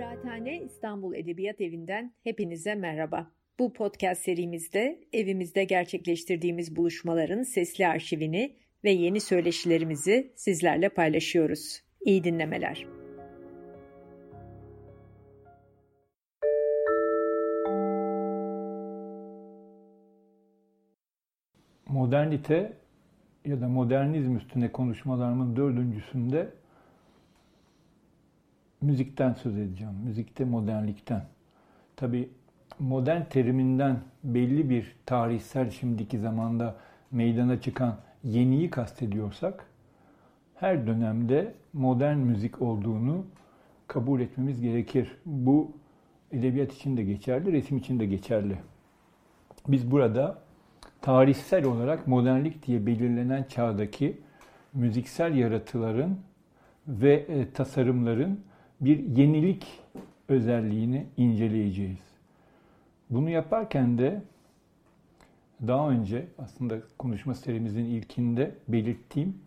Kıraathane İstanbul Edebiyat Evi'nden hepinize merhaba. Bu podcast serimizde evimizde gerçekleştirdiğimiz buluşmaların sesli arşivini ve yeni söyleşilerimizi sizlerle paylaşıyoruz. İyi dinlemeler. Modernite ya da modernizm üstüne konuşmalarımın dördüncüsünde müzikten söz edeceğim. Müzikte modernlikten. Tabi modern teriminden belli bir tarihsel şimdiki zamanda meydana çıkan yeniyi kastediyorsak her dönemde modern müzik olduğunu kabul etmemiz gerekir. Bu edebiyat için de geçerli, resim için de geçerli. Biz burada tarihsel olarak modernlik diye belirlenen çağdaki müziksel yaratıların ve e, tasarımların bir yenilik özelliğini inceleyeceğiz. Bunu yaparken de daha önce aslında konuşma serimizin ilkinde belirttiğim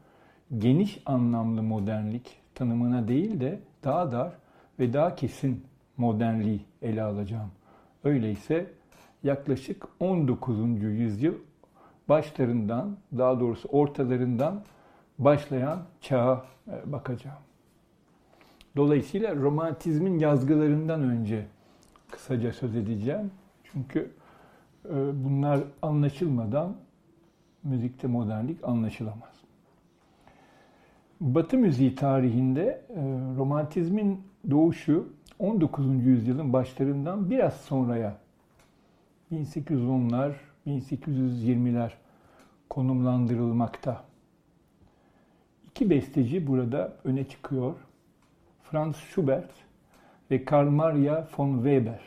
geniş anlamlı modernlik tanımına değil de daha dar ve daha kesin modernliği ele alacağım. Öyleyse yaklaşık 19. yüzyıl başlarından, daha doğrusu ortalarından başlayan çağa e, bakacağım. Dolayısıyla romantizmin yazgılarından önce kısaca söz edeceğim. Çünkü e, bunlar anlaşılmadan müzikte modernlik anlaşılamaz. Batı müziği tarihinde e, romantizmin doğuşu 19. yüzyılın başlarından biraz sonraya 1810'lar, 1820'ler konumlandırılmakta. İki besteci burada öne çıkıyor. Franz Schubert ve Karl Maria von Weber.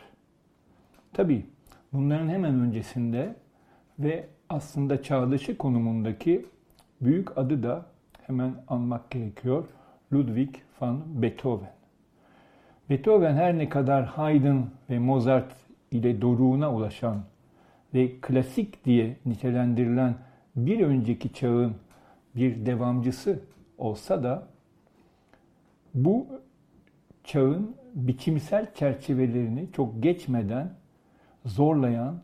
Tabii bunların hemen öncesinde ve aslında çağdaşı konumundaki büyük adı da hemen anmak gerekiyor. Ludwig van Beethoven. Beethoven her ne kadar Haydn ve Mozart ile doruğuna ulaşan ve klasik diye nitelendirilen bir önceki çağın bir devamcısı olsa da bu çağın biçimsel çerçevelerini çok geçmeden zorlayan,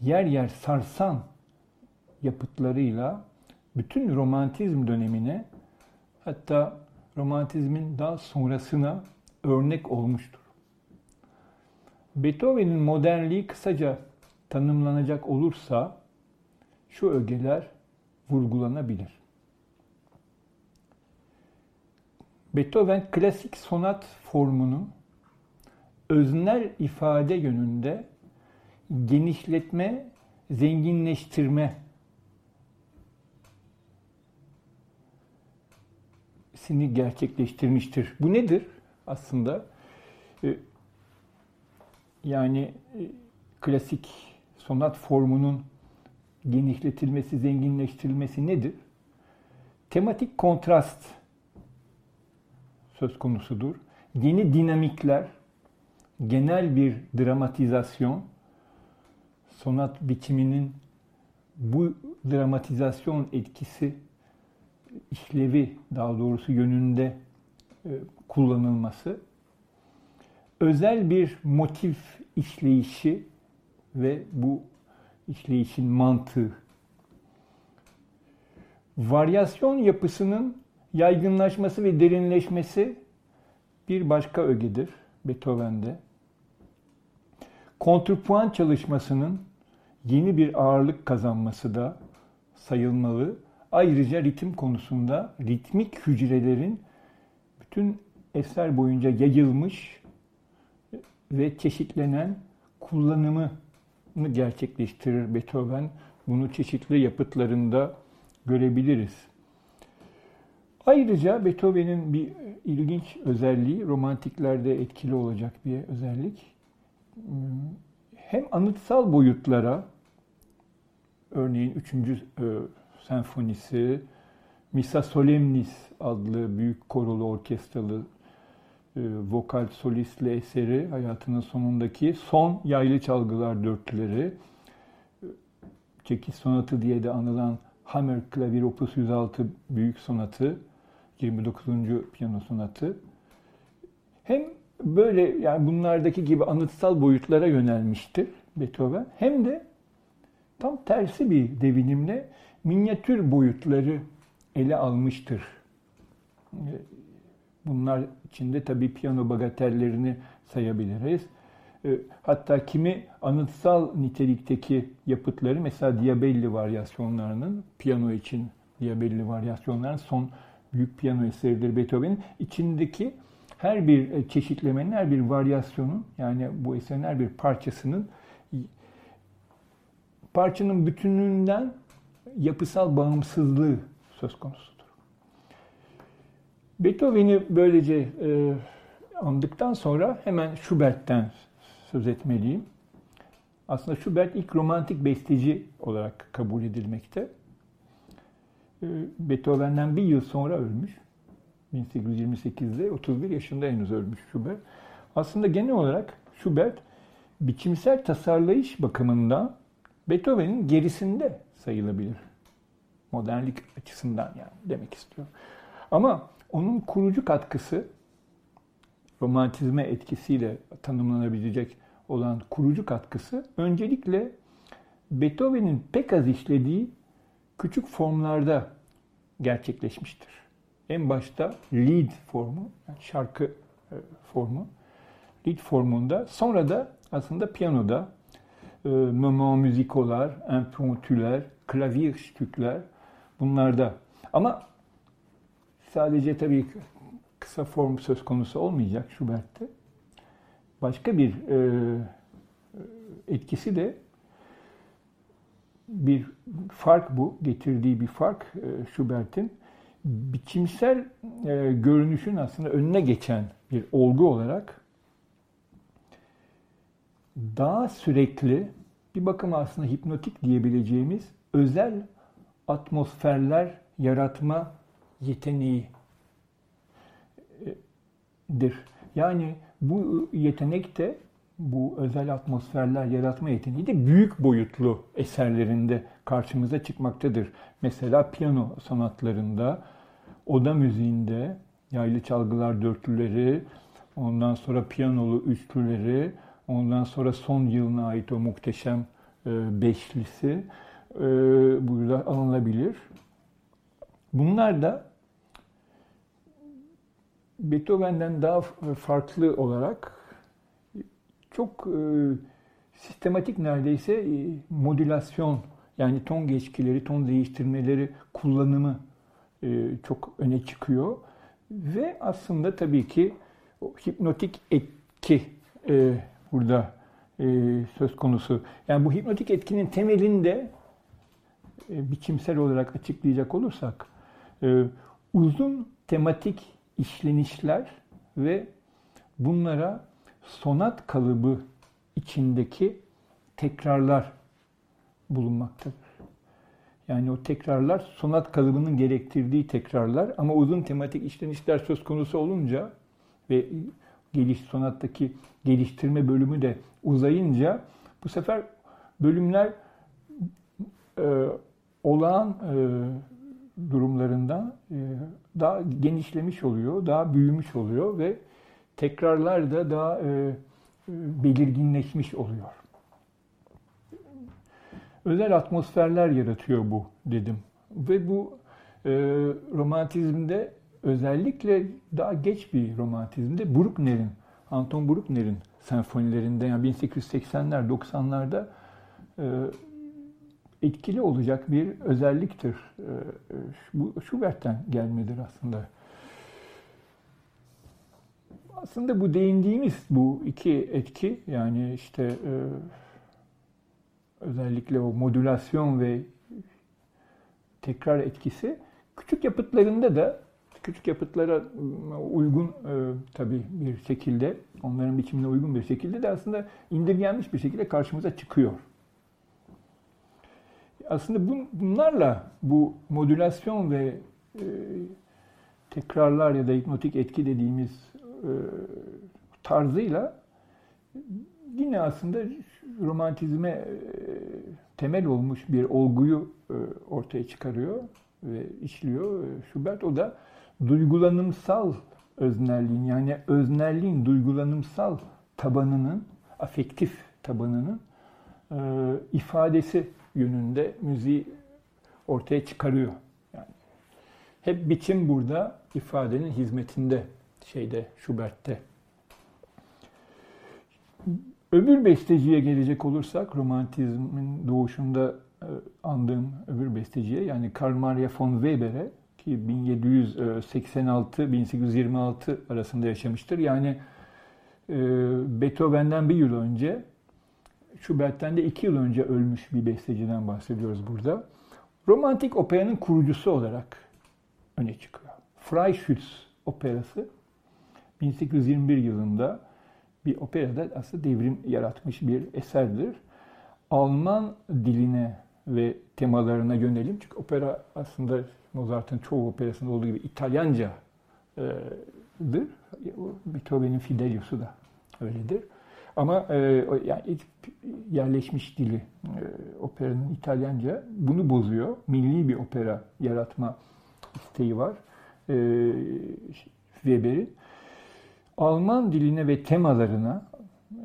yer yer sarsan yapıtlarıyla bütün romantizm dönemine hatta romantizmin daha sonrasına örnek olmuştur. Beethoven'in modernliği kısaca tanımlanacak olursa şu ögeler vurgulanabilir. Beethoven klasik sonat formunu öznel ifade yönünde genişletme, zenginleştirme sini gerçekleştirmiştir. Bu nedir aslında? Ee, yani e, klasik sonat formunun genişletilmesi, zenginleştirilmesi nedir? Tematik kontrast söz konusudur. Yeni dinamikler, genel bir dramatizasyon, sonat biçiminin bu dramatizasyon etkisi, işlevi daha doğrusu yönünde e, kullanılması, özel bir motif işleyişi ve bu işleyişin mantığı, varyasyon yapısının yaygınlaşması ve derinleşmesi bir başka ögedir Beethoven'de. Kontrpuan çalışmasının yeni bir ağırlık kazanması da sayılmalı. Ayrıca ritim konusunda ritmik hücrelerin bütün eser boyunca yayılmış ve çeşitlenen kullanımını gerçekleştirir Beethoven. Bunu çeşitli yapıtlarında görebiliriz. Ayrıca Beethoven'in bir ilginç özelliği, romantiklerde etkili olacak bir özellik. Hem anıtsal boyutlara, örneğin 3. E, senfonisi, Missa Solemnis adlı büyük korolu orkestralı e, vokal solistli eseri hayatının sonundaki son yaylı çalgılar dörtlüleri, Çekiş sonatı diye de anılan Hammer Klavir Opus 106 büyük sonatı, 29. piyano sonatı hem böyle yani bunlardaki gibi anıtsal boyutlara yönelmiştir Beethoven. Hem de tam tersi bir devinimle minyatür boyutları ele almıştır. Bunlar içinde tabii piyano bagatellerini sayabiliriz. Ee, hatta kimi anıtsal nitelikteki yapıtları mesela Diabelli varyasyonlarının piyano için Diabelli varyasyonların son büyük piyano eseridir Beethoven'in içindeki her bir e, çeşitlemenin, her bir varyasyonun yani bu eserin her bir parçasının parçanın bütününden yapısal bağımsızlığı söz konusudur. Beethoven'i böylece e, andıktan sonra hemen Schubert'ten söz etmeliyim. Aslında Schubert ilk romantik besteci olarak kabul edilmekte. E, Beethoven'den bir yıl sonra ölmüş. 1828'de 31 yaşında henüz ölmüş Schubert. Aslında genel olarak Schubert biçimsel tasarlayış bakımından Beethoven'in gerisinde sayılabilir. Modernlik açısından yani demek istiyorum. Ama onun kurucu katkısı romantizme etkisiyle tanımlanabilecek olan kurucu katkısı öncelikle Beethoven'in pek az işlediği küçük formlarda gerçekleşmiştir. En başta lead formu, yani şarkı e, formu, lead formunda, sonra da aslında piyanoda e, moment müzikolar, impromptüler, klavye stükler bunlarda. Ama sadece tabii kısa form söz konusu olmayacak Schubert'te. Başka bir e, etkisi de bir fark bu, getirdiği bir fark e, Schubert'in biçimsel e, görünüşün aslında önüne geçen bir olgu olarak daha sürekli bir bakıma aslında hipnotik diyebileceğimiz özel atmosferler yaratma yeteneği dir. Yani bu yetenek de bu özel atmosferler yaratma yeteneği de büyük boyutlu eserlerinde karşımıza çıkmaktadır. Mesela piyano sanatlarında, oda müziğinde, yaylı çalgılar dörtlüleri, ondan sonra piyanolu üçlüleri, ondan sonra son yılına ait o muhteşem e, beşlisi e, burada alınabilir. Bunlar da Beethoven'den daha farklı olarak çok e, sistematik neredeyse e, modülasyon yani ton geçkileri, ton değiştirmeleri kullanımı e, çok öne çıkıyor. Ve aslında tabii ki o hipnotik etki e, burada e, söz konusu. Yani bu hipnotik etkinin temelinde e, biçimsel olarak açıklayacak olursak e, uzun tematik işlenişler ve bunlara sonat kalıbı içindeki tekrarlar bulunmaktadır. Yani o tekrarlar sonat kalıbının gerektirdiği tekrarlar ama uzun tematik işlenişler söz konusu olunca ve geliş sonattaki geliştirme bölümü de uzayınca bu sefer bölümler e, olağan e, durumlarında e, daha genişlemiş oluyor, daha büyümüş oluyor ve tekrarlar da daha e, belirginleşmiş oluyor. Özel atmosferler yaratıyor bu dedim. Ve bu e, romantizmde özellikle daha geç bir romantizmde Bruckner'in, Anton Bruckner'in senfonilerinde yani 1880'ler 90'larda etkili olacak bir özelliktir. Bu Schubert'ten gelmedir aslında. Aslında bu değindiğimiz bu iki etki yani işte e, özellikle o modülasyon ve tekrar etkisi küçük yapıtlarında da küçük yapıtlara uygun e, tabii bir şekilde onların biçimine uygun bir şekilde de aslında indirgenmiş bir şekilde karşımıza çıkıyor. Aslında bun, bunlarla bu modülasyon ve e, tekrarlar ya da hipnotik etki dediğimiz e, tarzıyla yine aslında romantizme e, temel olmuş bir olguyu e, ortaya çıkarıyor ve işliyor Schubert. O da duygulanımsal öznelliğin yani öznelliğin duygulanımsal tabanının, afektif tabanının e, ifadesi yönünde müziği ortaya çıkarıyor. Yani hep biçim burada ifadenin hizmetinde şeyde Schubert'te. Öbür besteciye gelecek olursak romantizmin doğuşunda e, andığım öbür besteciye yani Karl Maria von Weber'e ki 1786-1826 arasında yaşamıştır. Yani e, Beethoven'den bir yıl önce Schubert'ten de iki yıl önce ölmüş bir besteciden bahsediyoruz burada. Romantik operanın kurucusu olarak öne çıkıyor. Freischütz operası 1821 yılında bir operada aslında devrim yaratmış bir eserdir. Alman diline ve temalarına yönelim. Çünkü opera aslında Mozart'ın çoğu operasında olduğu gibi İtalyanca'dır. Beethoven'in Fidelius'u da öyledir. Ama e, yani yerleşmiş dili e, operanın İtalyanca bunu bozuyor. Milli bir opera yaratma isteği var e, Weber'in. Alman diline ve temalarına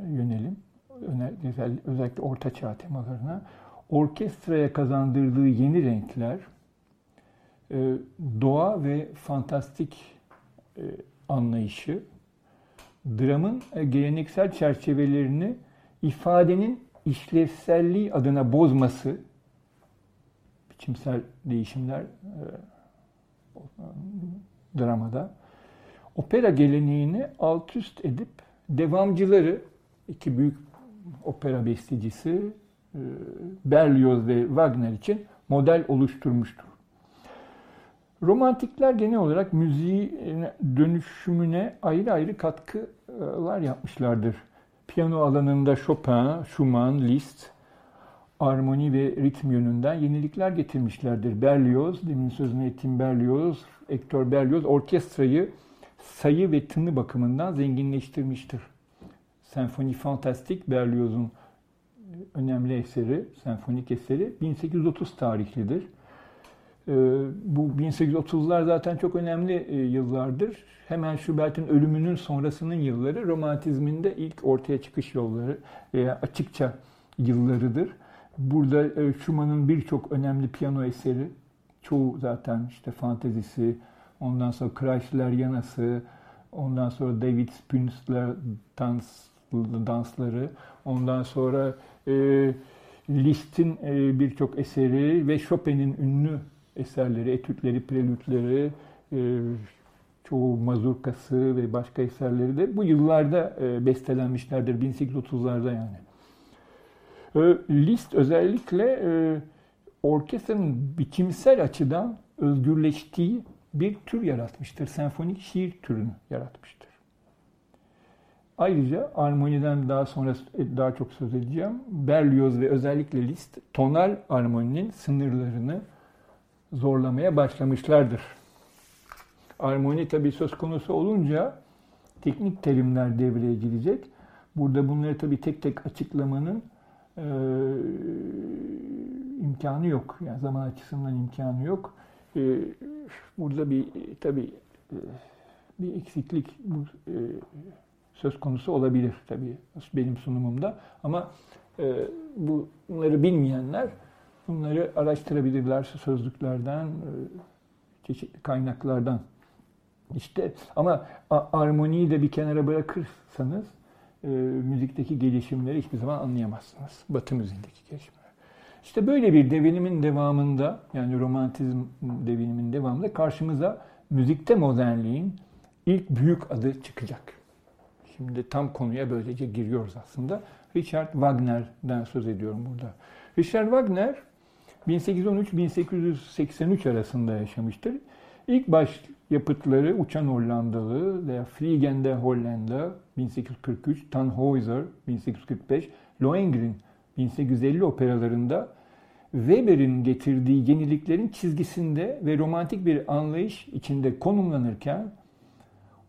yönelim. Özellikle Orta Çağ temalarına. Orkestraya kazandırdığı yeni renkler, e, doğa ve fantastik e, anlayışı, dramın e, geleneksel çerçevelerini ifadenin işlevselliği adına bozması, biçimsel değişimler dramada, opera geleneğini alt üst edip devamcıları, iki büyük opera bestecisi Berlioz ve Wagner için model oluşturmuştur. Romantikler genel olarak müziği dönüşümüne ayrı ayrı katkılar yapmışlardır. Piyano alanında Chopin, Schumann, Liszt, armoni ve ritim yönünden yenilikler getirmişlerdir. Berlioz, demin sözünü ettiğim Berlioz, Hector Berlioz orkestrayı sayı ve tını bakımından zenginleştirmiştir. Senfoni Fantastik Berlioz'un önemli eseri, senfonik eseri 1830 tarihlidir. Ee, bu 1830'lar zaten çok önemli e, yıllardır. Hemen Schubert'in ölümünün sonrasının yılları romantizmin de ilk ortaya çıkış yolları veya açıkça yıllarıdır. Burada e, Schumann'ın birçok önemli piyano eseri, çoğu zaten işte fantezisi, ondan sonra Chrysler Yanası, ondan sonra David Spünzler dans, dansları, ondan sonra e, Liszt'in e, birçok eseri ve Chopin'in ünlü eserleri, etütleri, prelütleri, e, çoğu mazurkası ve başka eserleri de bu yıllarda e, bestelenmişlerdir. 1830'larda yani. E, Liszt özellikle e, orkestranın biçimsel açıdan özgürleştiği bir tür yaratmıştır. Senfonik şiir türünü yaratmıştır. Ayrıca armoniden daha sonra daha çok söz edeceğim. Berlioz ve özellikle Liszt tonal armoninin sınırlarını zorlamaya başlamışlardır. Armoni tabi söz konusu olunca teknik terimler devreye girecek. Burada bunları tabi tek tek açıklamanın e, imkanı yok. Yani zaman açısından imkanı yok. E, burada bir tabi e, bir eksiklik bu, e, söz konusu olabilir tabi benim sunumumda. Ama e, bunları bilmeyenler Bunları araştırabilirler sözlüklerden, e, çeşitli kaynaklardan. İşte ama armoniyi de bir kenara bırakırsanız müzikteki gelişimleri hiçbir zaman anlayamazsınız. Batı müziğindeki gelişimleri. İşte böyle bir devinimin devamında yani romantizm devinimin devamında karşımıza müzikte modernliğin ilk büyük adı çıkacak. Şimdi tam konuya böylece giriyoruz aslında. Richard Wagner'den söz ediyorum burada. Richard Wagner 1813-1883 arasında yaşamıştır. İlk baş yapıtları Uçan Hollandalı veya Fliegende Hollanda 1843, Tannhäuser 1845, Lohengrin 1850 operalarında Weber'in getirdiği yeniliklerin çizgisinde ve romantik bir anlayış içinde konumlanırken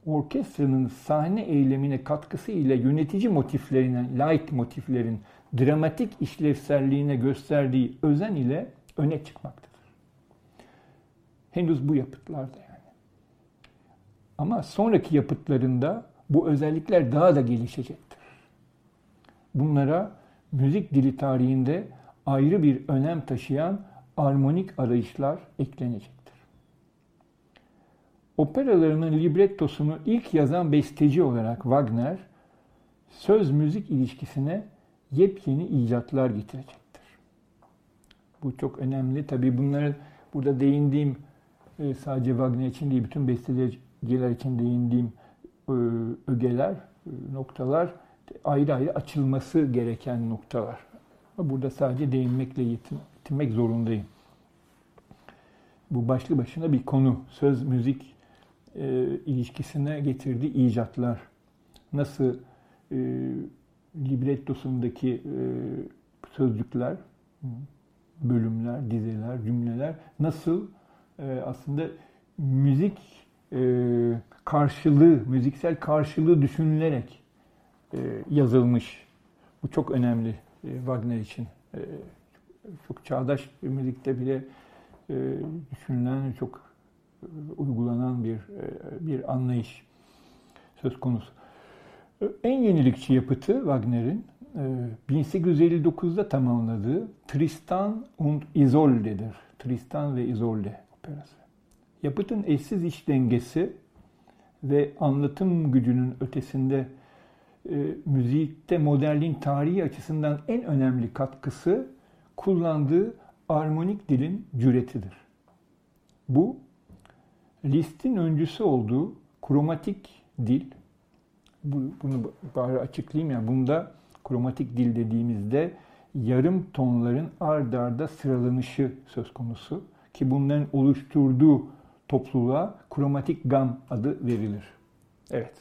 orkestranın sahne eylemine katkısı ile yönetici motiflerine, light motiflerin dramatik işlevselliğine gösterdiği özen ile öne çıkmaktadır. Henüz bu yapıtlarda yani. Ama sonraki yapıtlarında bu özellikler daha da gelişecektir. Bunlara müzik dili tarihinde ayrı bir önem taşıyan armonik arayışlar eklenecektir. Operalarının librettosunu ilk yazan besteci olarak Wagner, söz-müzik ilişkisine yepyeni icatlar getirecektir. Bu çok önemli. Tabii bunları burada değindiğim e, sadece Wagner için değil, bütün besteciler için değindiğim e, ögeler, e, noktalar ayrı ayrı açılması gereken noktalar. Burada sadece değinmekle yetinmek zorundayım. Bu başlı başına bir konu. Söz müzik e, ilişkisine getirdiği icatlar. Nasıl e, librettosundaki e, sözcükler, bölümler, dizeler, cümleler nasıl e, aslında müzik e, karşılığı, müziksel karşılığı düşünülerek yazılmış. Bu çok önemli e, Wagner için. E, çok çağdaş bir müzikte bile e, düşünülen, çok e, uygulanan bir e, bir anlayış söz konusu. En yenilikçi yapıtı Wagner'in 1859'da tamamladığı Tristan und Isolde'dir. Tristan ve Isolde operası. Yapıtın eşsiz iş dengesi ve anlatım gücünün ötesinde e, müzikte modernliğin tarihi açısından en önemli katkısı kullandığı armonik dilin cüretidir. Bu, Liszt'in öncüsü olduğu kromatik dil, bu, bunu bari açıklayayım ya, yani bunda kromatik dil dediğimizde yarım tonların ard arda sıralanışı söz konusu ki bunların oluşturduğu topluluğa kromatik gam adı verilir. Evet.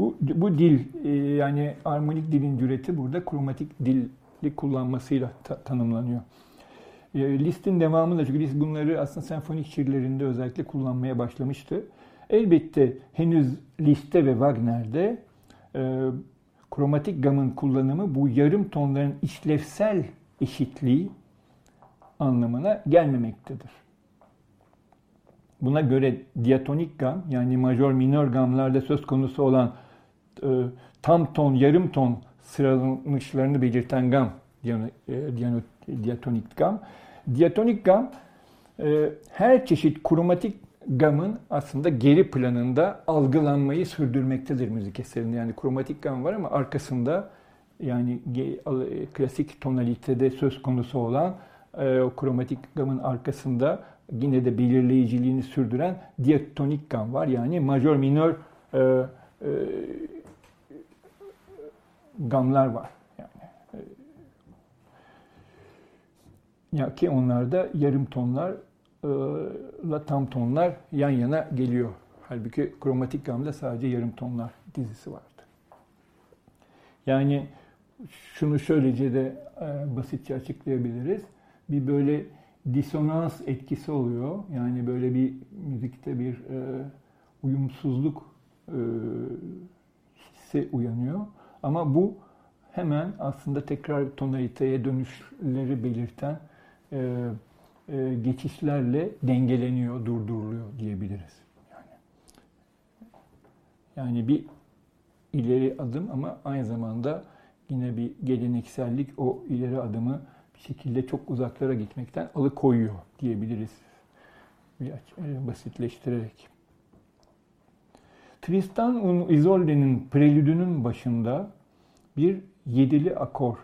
Bu, bu dil e, yani armonik dilin cüreti burada kromatik dili kullanmasıyla ta, tanımlanıyor. E, Liszt'in devamında çünkü Liszt bunları aslında senfonik şiirlerinde özellikle kullanmaya başlamıştı. Elbette henüz Liszt'te ve Wagner'de e, kromatik gamın kullanımı bu yarım tonların işlevsel eşitliği anlamına gelmemektedir. Buna göre diatonik gam yani majör minör gamlarda söz konusu olan e, tam ton, yarım ton sıralanışlarını belirten gam e, diatonik gam. Diatonik gam e, her çeşit kromatik gamın aslında geri planında algılanmayı sürdürmektedir müzik eserinde. Yani kromatik gam var ama arkasında yani klasik tonalitede söz konusu olan e, o kromatik gamın arkasında yine de belirleyiciliğini sürdüren diatonik gam var. Yani majör minör e, e, gamlar var. Yani, e, ya ki onlarda yarım tonlar la tam tonlar yan yana geliyor. Halbuki kromatik gamda sadece yarım tonlar dizisi vardı. Yani şunu şöylece de e, basitçe açıklayabiliriz. Bir böyle disonans etkisi oluyor. Yani böyle bir müzikte bir e, uyumsuzluk e, hissi uyanıyor. Ama bu hemen aslında tekrar tonaliteye dönüşleri belirten e, e, geçişlerle dengeleniyor, durduruluyor diyebiliriz. Yani, yani bir ileri adım ama aynı zamanda yine bir geleneksellik o ileri adımı bir şekilde çok uzaklara gitmekten alıkoyuyor diyebiliriz. Bir e, basitleştirerek. Tristan Isolde'nin prelüdünün başında bir yedili akor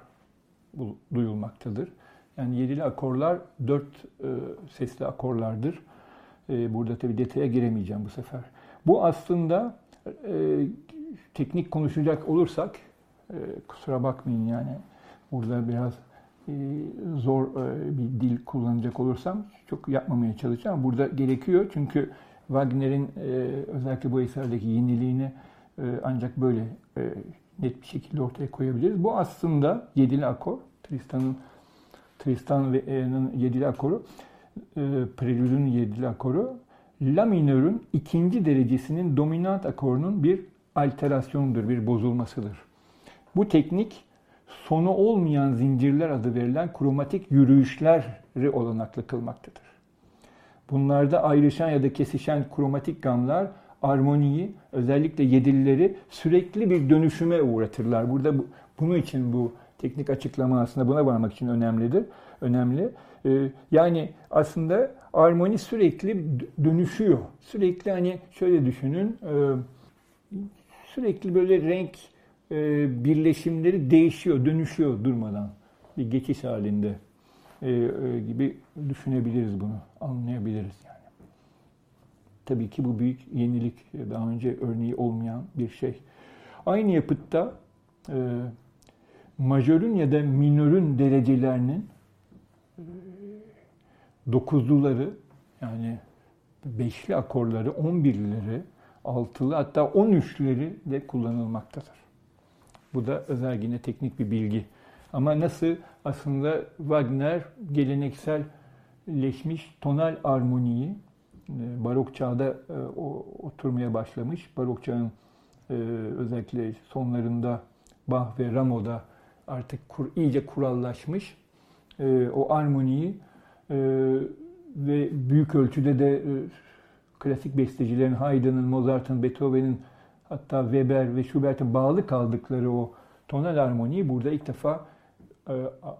duyulmaktadır. Yani yedili akorlar dört e, sesli akorlardır. E, burada tabi detaya giremeyeceğim bu sefer. Bu aslında e, teknik konuşacak olursak, e, kusura bakmayın yani burada biraz e, zor e, bir dil kullanacak olursam çok yapmamaya çalışacağım. Burada gerekiyor çünkü Wagner'in e, özellikle bu eserdeki yeniliğini e, ancak böyle e, net bir şekilde ortaya koyabiliriz. Bu aslında yedili akor. Tristan'ın Tristan ve E'nin yedili akoru, e, prelüdün yedili akoru, La minörün ikinci derecesinin dominant akorunun bir alterasyonudur, bir bozulmasıdır. Bu teknik sonu olmayan zincirler adı verilen kromatik yürüyüşleri olanaklı kılmaktadır. Bunlarda ayrışan ya da kesişen kromatik gamlar armoniyi özellikle yedilileri sürekli bir dönüşüme uğratırlar. Burada bu, bunun için bu teknik açıklama aslında buna varmak için önemlidir. Önemli. Ee, yani aslında armoni sürekli dönüşüyor. Sürekli hani şöyle düşünün e, sürekli böyle renk e, birleşimleri değişiyor, dönüşüyor durmadan. Bir geçiş halinde e, gibi düşünebiliriz bunu, anlayabiliriz yani. Tabii ki bu büyük yenilik, daha önce örneği olmayan bir şey. Aynı yapıtta majörün ya da minörün derecelerinin dokuzluları yani beşli akorları, on birleri, altılı hatta on üçleri de kullanılmaktadır. Bu da özel yine teknik bir bilgi. Ama nasıl aslında Wagner gelenekselleşmiş tonal armoniyi e, barok çağda e, oturmaya başlamış. Barok çağın e, özellikle sonlarında Bach ve Rameau'da artık kur, iyice kurallaşmış o armoniyi ve büyük ölçüde de klasik bestecilerin Haydn'ın, Mozart'ın, Beethoven'in hatta Weber ve Schubert'in bağlı kaldıkları o tonal armoniyi burada ilk defa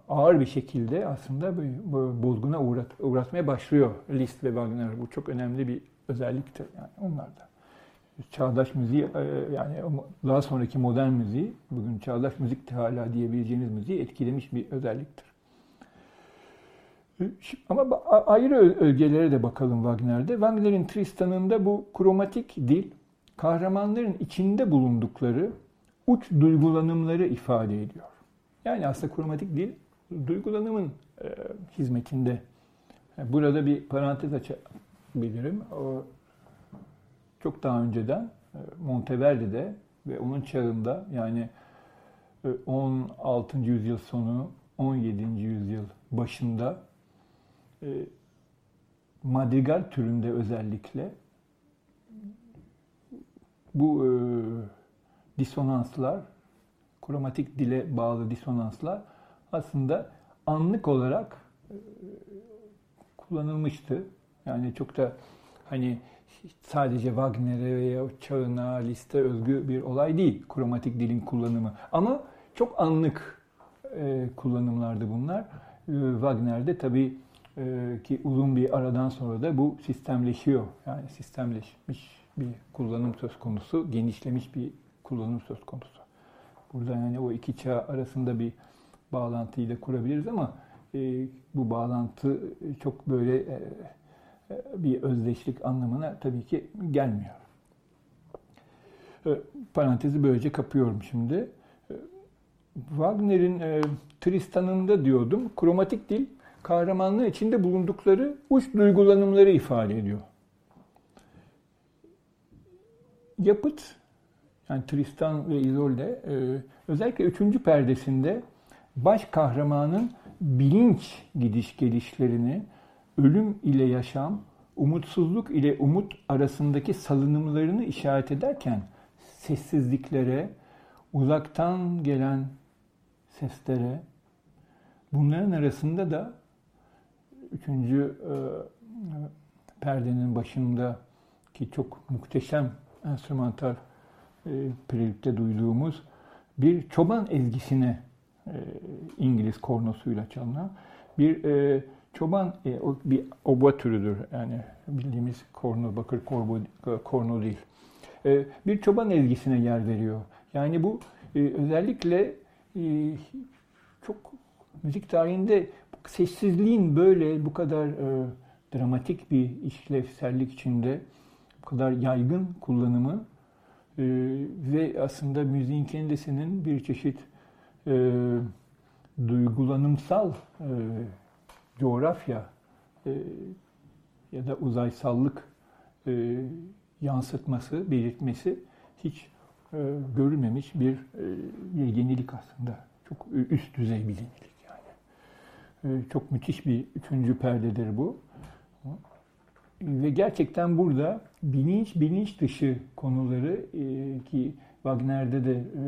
ağır bir şekilde aslında bozguna uğrat, uğratmaya başlıyor Liszt ve Wagner. Bu çok önemli bir özelliktir yani onlarda. Çağdaş müziği e, yani daha sonraki modern müziği, bugün çağdaş müzik hala diyebileceğiniz müziği etkilemiş bir özelliktir. Ama ayrı ögelere de bakalım Wagner'de. Wagner'in Tristan'ında bu kromatik dil, kahramanların içinde bulundukları uç duygulanımları ifade ediyor. Yani aslında kromatik dil duygulanımın e, hizmetinde. burada bir parantez açabilirim. O, çok daha önceden e, Monteverdi'de ve onun çağında yani 16. E, yüzyıl sonu 17. yüzyıl başında e, madrigal türünde özellikle bu e, disonanslar, kromatik dile bağlı disonanslar aslında anlık olarak e, kullanılmıştı. Yani çok da hani sadece Wagner'e veya çağına, liste özgü bir olay değil kromatik dilin kullanımı. Ama çok anlık e, kullanımlardı bunlar. E, Wagner'de tabii ee, ki uzun bir aradan sonra da bu sistemleşiyor. Yani sistemleşmiş bir kullanım söz konusu, genişlemiş bir kullanım söz konusu. Burada yani o iki çağ arasında bir bağlantıyı da kurabiliriz ama e, bu bağlantı çok böyle e, e, bir özdeşlik anlamına tabii ki gelmiyor. E, parantezi böylece kapıyorum şimdi. E, Wagner'in e, Tristan'ında diyordum, kromatik dil kahramanlığı içinde bulundukları uç duygulanımları ifade ediyor. Yapıt, yani Tristan ve Isolde, e, özellikle üçüncü perdesinde baş kahramanın bilinç gidiş gelişlerini, ölüm ile yaşam, umutsuzluk ile umut arasındaki salınımlarını işaret ederken sessizliklere, uzaktan gelen seslere, bunların arasında da üçüncü e, perdenin başında ki çok muhteşem enstrümantal e, prelütte duyduğumuz bir çoban ezgisine e, İngiliz kornosuyla çalınan bir e, çoban bir oba türüdür yani bildiğimiz korno bakır korbo, korno değil. Bir çoban ezgisine yer veriyor. Yani bu özellikle çok müzik tarihinde sessizliğin böyle bu kadar dramatik bir işlevsellik içinde bu kadar yaygın kullanımı e, ve aslında müziğin kendisinin bir çeşit e, duygulanımsal e, coğrafya e, ya da uzaysallık e, yansıtması, belirtmesi hiç e, görülmemiş bir, e, bir yenilik aslında. Çok üst düzey bir yenilik. Ee, çok müthiş bir üçüncü perdedir bu. Ve gerçekten burada bilinç, bilinç dışı konuları e, ki Wagner'de de e,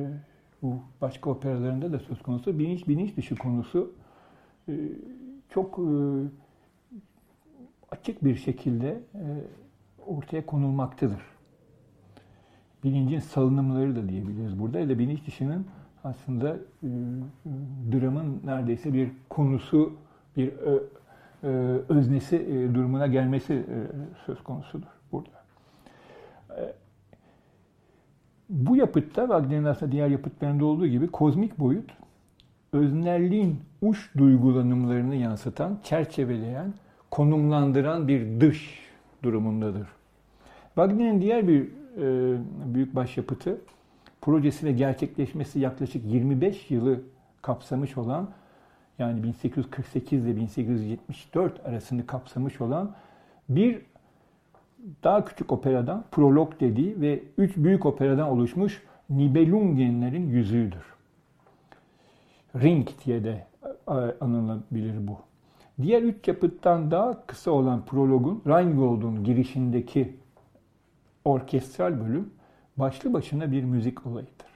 bu başka operalarında da söz konusu bilinç, bilinç dışı konusu e, çok açık bir şekilde ortaya konulmaktadır. bilincin salınımları da diyebiliriz burada. Da bilinç dışının aslında dramın neredeyse bir konusu, bir e, öznesi e, durumuna gelmesi e, söz konusudur burada. E, bu yapıtta Wagner'in aslında diğer yapıtlarında olduğu gibi kozmik boyut öznelliğin uç duygulanımlarını yansıtan, çerçeveleyen, konumlandıran bir dış durumundadır. Wagner'in diğer bir e, büyük başyapıtı, projesi ve gerçekleşmesi yaklaşık 25 yılı kapsamış olan, yani 1848 ile 1874 arasını kapsamış olan bir daha küçük operadan, prolog dediği ve üç büyük operadan oluşmuş Nibelungenlerin yüzüğüdür. Ring diye de e, anılabilir bu. Diğer üç yapıttan daha kısa olan prologun Rheingold'un girişindeki orkestral bölüm başlı başına bir müzik olayıdır.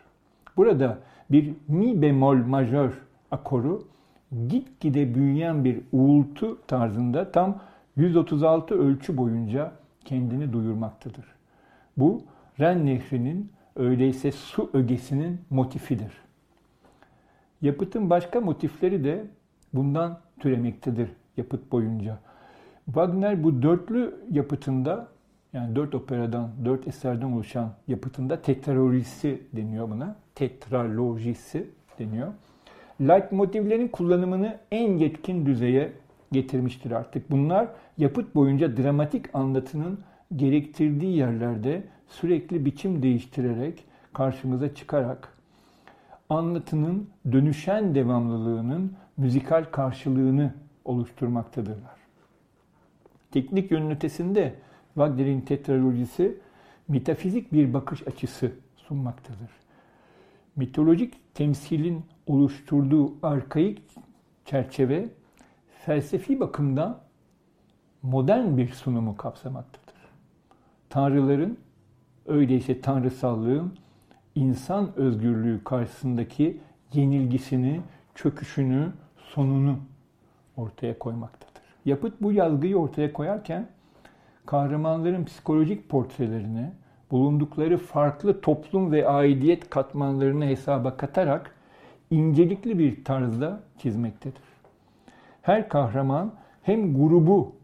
Burada bir mi bemol majör akoru gitgide büyüyen bir uğultu tarzında tam 136 ölçü boyunca kendini duyurmaktadır. Bu Ren Nehri'nin öyleyse su ögesinin motifidir. Yapıtın başka motifleri de bundan türemektedir yapıt boyunca. Wagner bu dörtlü yapıtında yani dört operadan, dört eserden oluşan yapıtında tetralojisi deniyor buna. Tetralojisi deniyor. Light motivlerin kullanımını en yetkin düzeye getirmiştir artık. Bunlar yapıt boyunca dramatik anlatının gerektirdiği yerlerde sürekli biçim değiştirerek karşımıza çıkarak anlatının dönüşen devamlılığının müzikal karşılığını oluşturmaktadırlar. Teknik yönün ötesinde Wagner'in tetralojisi metafizik bir bakış açısı sunmaktadır. Mitolojik temsilin oluşturduğu arkaik çerçeve felsefi bakımdan modern bir sunumu kapsamaktadır. Tanrıların, öyleyse tanrısallığın insan özgürlüğü karşısındaki yenilgisini, çöküşünü, sonunu ortaya koymaktadır. Yapıt bu yazgıyı ortaya koyarken kahramanların psikolojik portrelerini, bulundukları farklı toplum ve aidiyet katmanlarını hesaba katarak incelikli bir tarzda çizmektedir. Her kahraman hem grubu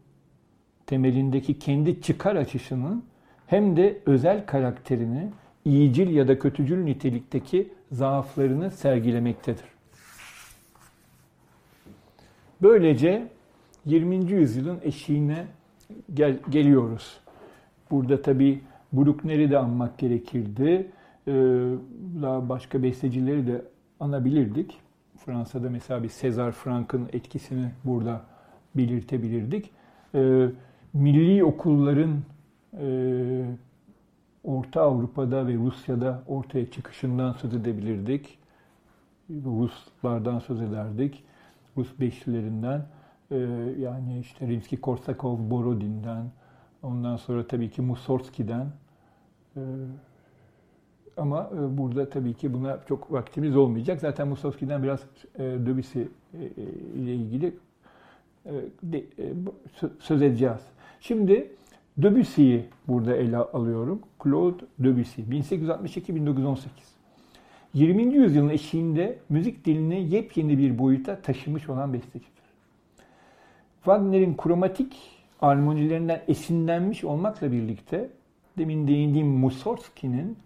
temelindeki kendi çıkar açışının hem de özel karakterini iyicil ya da kötücül nitelikteki zaaflarını sergilemektedir. Böylece 20. yüzyılın eşiğine gel, geliyoruz. Burada tabi Bruckner'i de anmak gerekirdi. Ee, daha başka bestecileri de anabilirdik. Fransa'da mesela bir César Frank'ın etkisini burada belirtebilirdik. Ee, milli okulların e, Orta Avrupa'da ve Rusya'da ortaya çıkışından söz edebilirdik. Ruslardan söz ederdik. Rus beşlilerinden. Ee, yani işte Rimski-Korsakov, Borodin'den, ondan sonra tabii ki Mussorgsky'den. Ee, ama e, burada tabii ki buna çok vaktimiz olmayacak. Zaten Mussorgsky'den biraz e, Debussy e, ile ilgili söz edeceğiz. Şimdi Debussy'yi burada ele alıyorum. Claude Debussy, 1862-1918. 20. yüzyılın eşiğinde müzik dilini yepyeni bir boyuta taşımış olan bestecidir. Wagner'in kromatik armonilerinden esinlenmiş olmakla birlikte demin değindiğim Mussorgsky'nin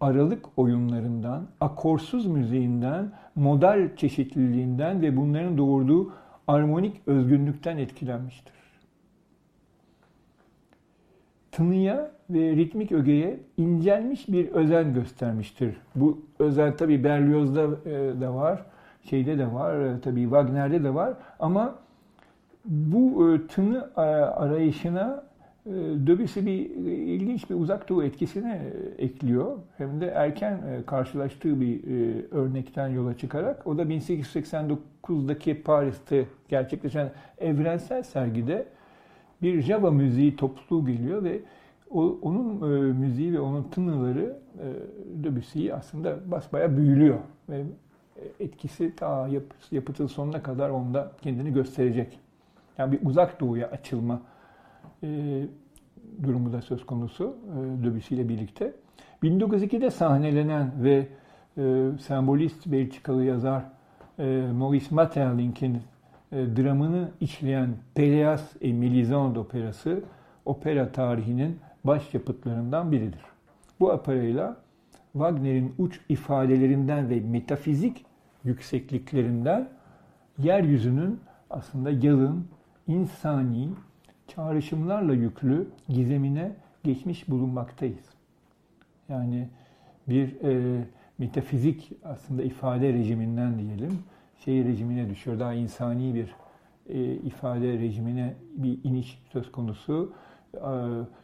aralık oyunlarından, akorsuz müziğinden, modal çeşitliliğinden ve bunların doğurduğu armonik özgünlükten etkilenmiştir. Tınıya ve ritmik ögeye incelmiş bir özen göstermiştir. Bu özen tabi Berlioz'da e, da var, şeyde de var, e, tabi Wagner'de de var ama bu e, tını arayışına e, Debussy bir ilginç bir uzak doğu etkisini ekliyor. Hem de erken karşılaştığı bir örnekten yola çıkarak. O da 1889'daki Paris'te gerçekleşen evrensel sergide bir Java müziği topluluğu geliyor ve onun müziği ve onun tınıları Debussy'yi aslında basbaya büyülüyor ve etkisi ta yapıtın sonuna kadar onda kendini gösterecek. Yani bir uzak doğuya açılma e, durumu da söz konusu e, Debussy ile birlikte. 1902'de sahnelenen ve e, sembolist Belçikalı yazar e, Maurice Maeterlinck'in e, dramını işleyen Peleas et Mélisande operası opera tarihinin başyapıtlarından biridir. Bu operayla Wagner'in uç ifadelerinden ve metafizik yüksekliklerinden yeryüzünün aslında yalın, insani, çağrışımlarla yüklü gizemine geçmiş bulunmaktayız. Yani bir e, metafizik aslında ifade rejiminden diyelim, şey rejimine düşüyor. Daha insani bir e, ifade rejimine bir iniş söz konusu. E,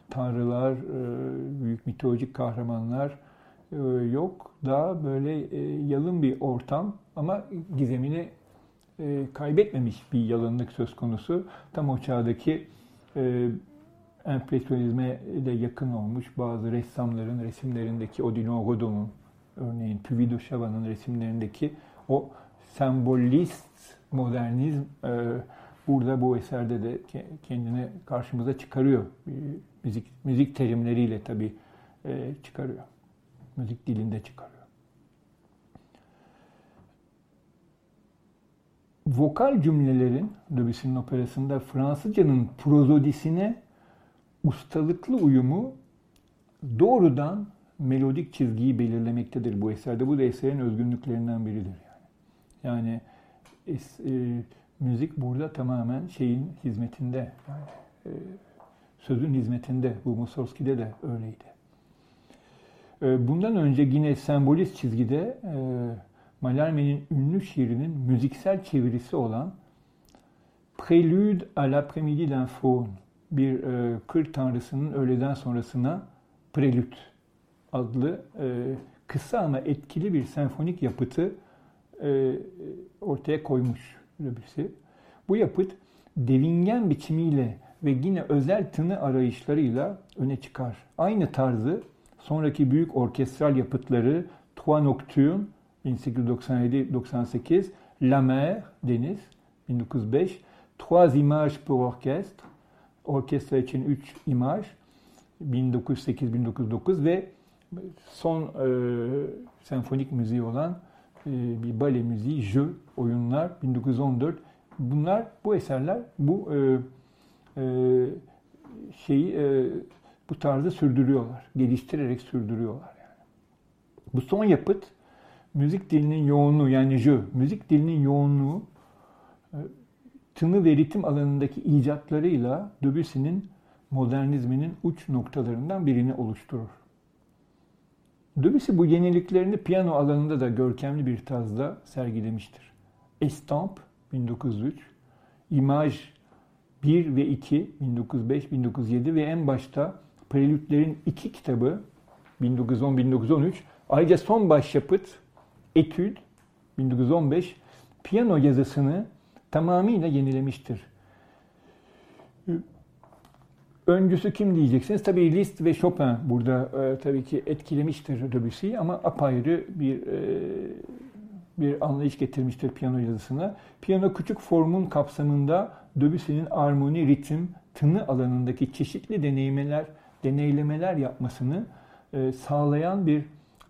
tanrılar, e, büyük mitolojik kahramanlar e, yok. Daha böyle e, yalın bir ortam ama gizemini e, kaybetmemiş bir yalınlık söz konusu. Tam o çağdaki e, empresyonizme de yakın olmuş bazı ressamların resimlerindeki Odilon Rodin'un örneğin Puvis de Chavan'ın resimlerindeki o sembolist modernizm e, burada bu eserde de kendini karşımıza çıkarıyor. Müzik müzik terimleriyle tabii e, çıkarıyor. Müzik dilinde çıkarıyor. Vokal cümlelerin Debussy'nin operasında Fransızcanın prozodisine ustalıklı uyumu doğrudan melodik çizgiyi belirlemektedir bu eserde. Bu da eserin özgünlüklerinden biridir yani. Yani es, e, müzik burada tamamen şeyin hizmetinde. Yani, e, sözün hizmetinde. Bu Mussorgsky'de de öyleydi. E, bundan önce yine sembolist çizgide e, Mallarmé'nin ünlü şiirinin müziksel çevirisi olan Prélude à l'après-midi d'un faune bir e, kır tanrısının öğleden sonrasına Prelüt adlı e, kısa ama etkili bir senfonik yapıtı e, ortaya koymuş birisi. Bu yapıt devingen biçimiyle ve yine özel tını arayışlarıyla öne çıkar. Aynı tarzı sonraki büyük orkestral yapıtları Trois Nocturnes 1897-98, La Mer, Deniz 1905, Trois Images pour Orchestre, orkestra için 3 imaj 1908-1909 ve son e, senfonik müziği olan e, bir bale müziği Jeu oyunlar 1914. Bunlar bu eserler bu e, e, şeyi e, bu tarzı sürdürüyorlar. Geliştirerek sürdürüyorlar yani. Bu son yapıt müzik dilinin yoğunluğu yani jeu, müzik dilinin yoğunluğu e, tını ve ritim alanındaki icatlarıyla Debussy'nin modernizminin uç noktalarından birini oluşturur. Debussy bu yeniliklerini piyano alanında da görkemli bir tarzda sergilemiştir. Estampe 1903, Image 1 ve 2 1905-1907 ve en başta Prelütlerin iki kitabı 1910-1913 ayrıca son başyapıt Etüd 1915 piyano yazısını tamamıyla yenilemiştir. Öncüsü kim diyeceksiniz? Tabii Liszt ve Chopin burada e, tabii ki etkilemiştir Debussy'yi ama apayrı bir e, bir anlayış getirmiştir piyano yazısına. Piyano küçük formun kapsamında Debussy'nin armoni, ritim, tını alanındaki çeşitli deneyimler, deneylemeler yapmasını e, sağlayan bir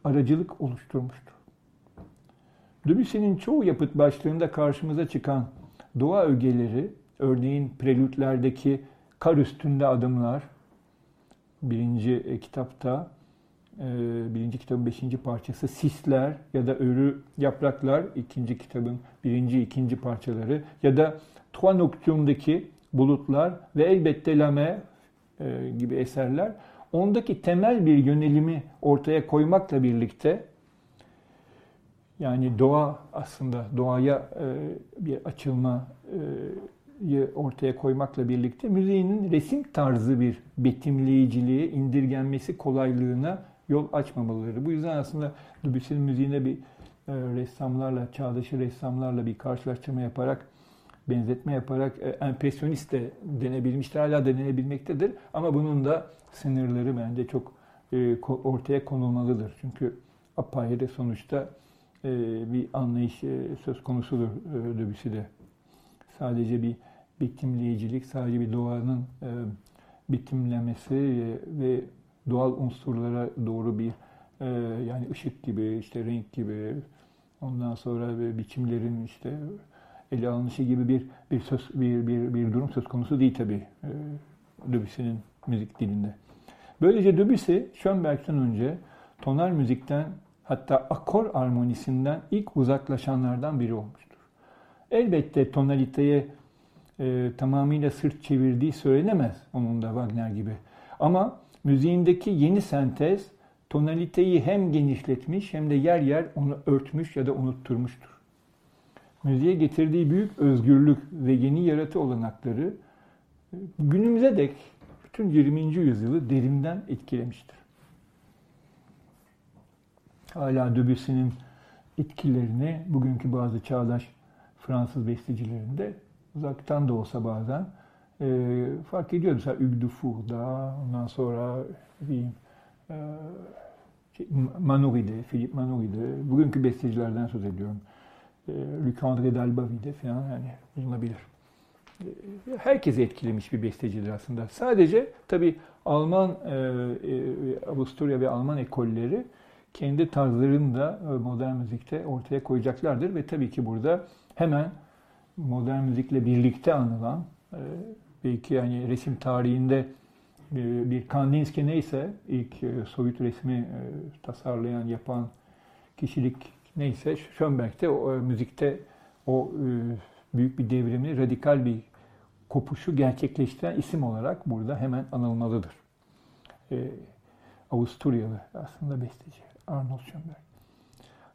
aracılık oluşturmuştur. Debussy'nin çoğu yapıt başlığında karşımıza çıkan doğa ögeleri, örneğin prelütlerdeki kar üstünde adımlar, birinci e, kitapta, e, birinci kitabın beşinci parçası sisler ya da örü yapraklar, ikinci kitabın birinci, ikinci parçaları ya da Nocturne'daki bulutlar ve elbette Lame e, gibi eserler. Ondaki temel bir yönelimi ortaya koymakla birlikte yani doğa aslında doğaya e, bir açılmayı ortaya koymakla birlikte müziğinin resim tarzı bir betimleyiciliğe, indirgenmesi kolaylığına yol açmamaları. Bu yüzden aslında Debussy'nin müziğine bir e, ressamlarla, çağdaşı ressamlarla bir karşılaştırma yaparak, benzetme yaparak e, empresyonist de denebilmiştir. Hala denenebilmektedir. Ama bunun da sınırları bence çok ortaya konulmalıdır. Çünkü apayrı sonuçta e, bir anlayış e, söz konusudur e, Debussy'de. Sadece bir bitimleyicilik, sadece bir doğanın bitimlemesi ve doğal unsurlara doğru bir yani ışık gibi, işte renk gibi, ondan sonra biçimlerin işte ele alınışı gibi bir bir söz bir bir bir durum söz konusu değil tabii e, Debussy'nin müzik dilinde. Böylece Debussy Schönberg'den önce tonal müzikten hatta akor armonisinden ilk uzaklaşanlardan biri olmuştur. Elbette tonaliteye e, tamamıyla sırt çevirdiği söylenemez onun da Wagner gibi. Ama müziğindeki yeni sentez tonaliteyi hem genişletmiş hem de yer yer onu örtmüş ya da unutturmuştur. Müziğe getirdiği büyük özgürlük ve yeni yaratı olanakları günümüze dek bütün 20. yüzyılı derinden etkilemiştir. Hala Debussy'nin etkilerini bugünkü bazı çağdaş Fransız bestecilerinde uzaktan da olsa bazen e, fark ediyoruz. Mesela Hugues Dufour'da, ondan sonra diyeyim, e, şey, Manoury'de, Philippe Manoury'de, bugünkü bestecilerden söz ediyorum. E, Luc-André d'Albavi'de falan yani bulunabilir. E, herkesi etkilemiş bir bestecidir aslında. Sadece tabi Alman, e, e, Avusturya ve Alman ekolleri kendi tarzlarını da e, modern müzikte ortaya koyacaklardır ve tabii ki burada hemen modern müzikle birlikte anılan e, belki yani resim tarihinde e, bir Kandinsky neyse ilk Sovyet resmi tasarlayan yapan kişilik neyse Schönberg'de o müzikte o büyük bir devrimi, radikal bir kopuşu gerçekleştiren isim olarak burada hemen anılmalıdır. Avusturyalı aslında besteci Arnold Schönberg.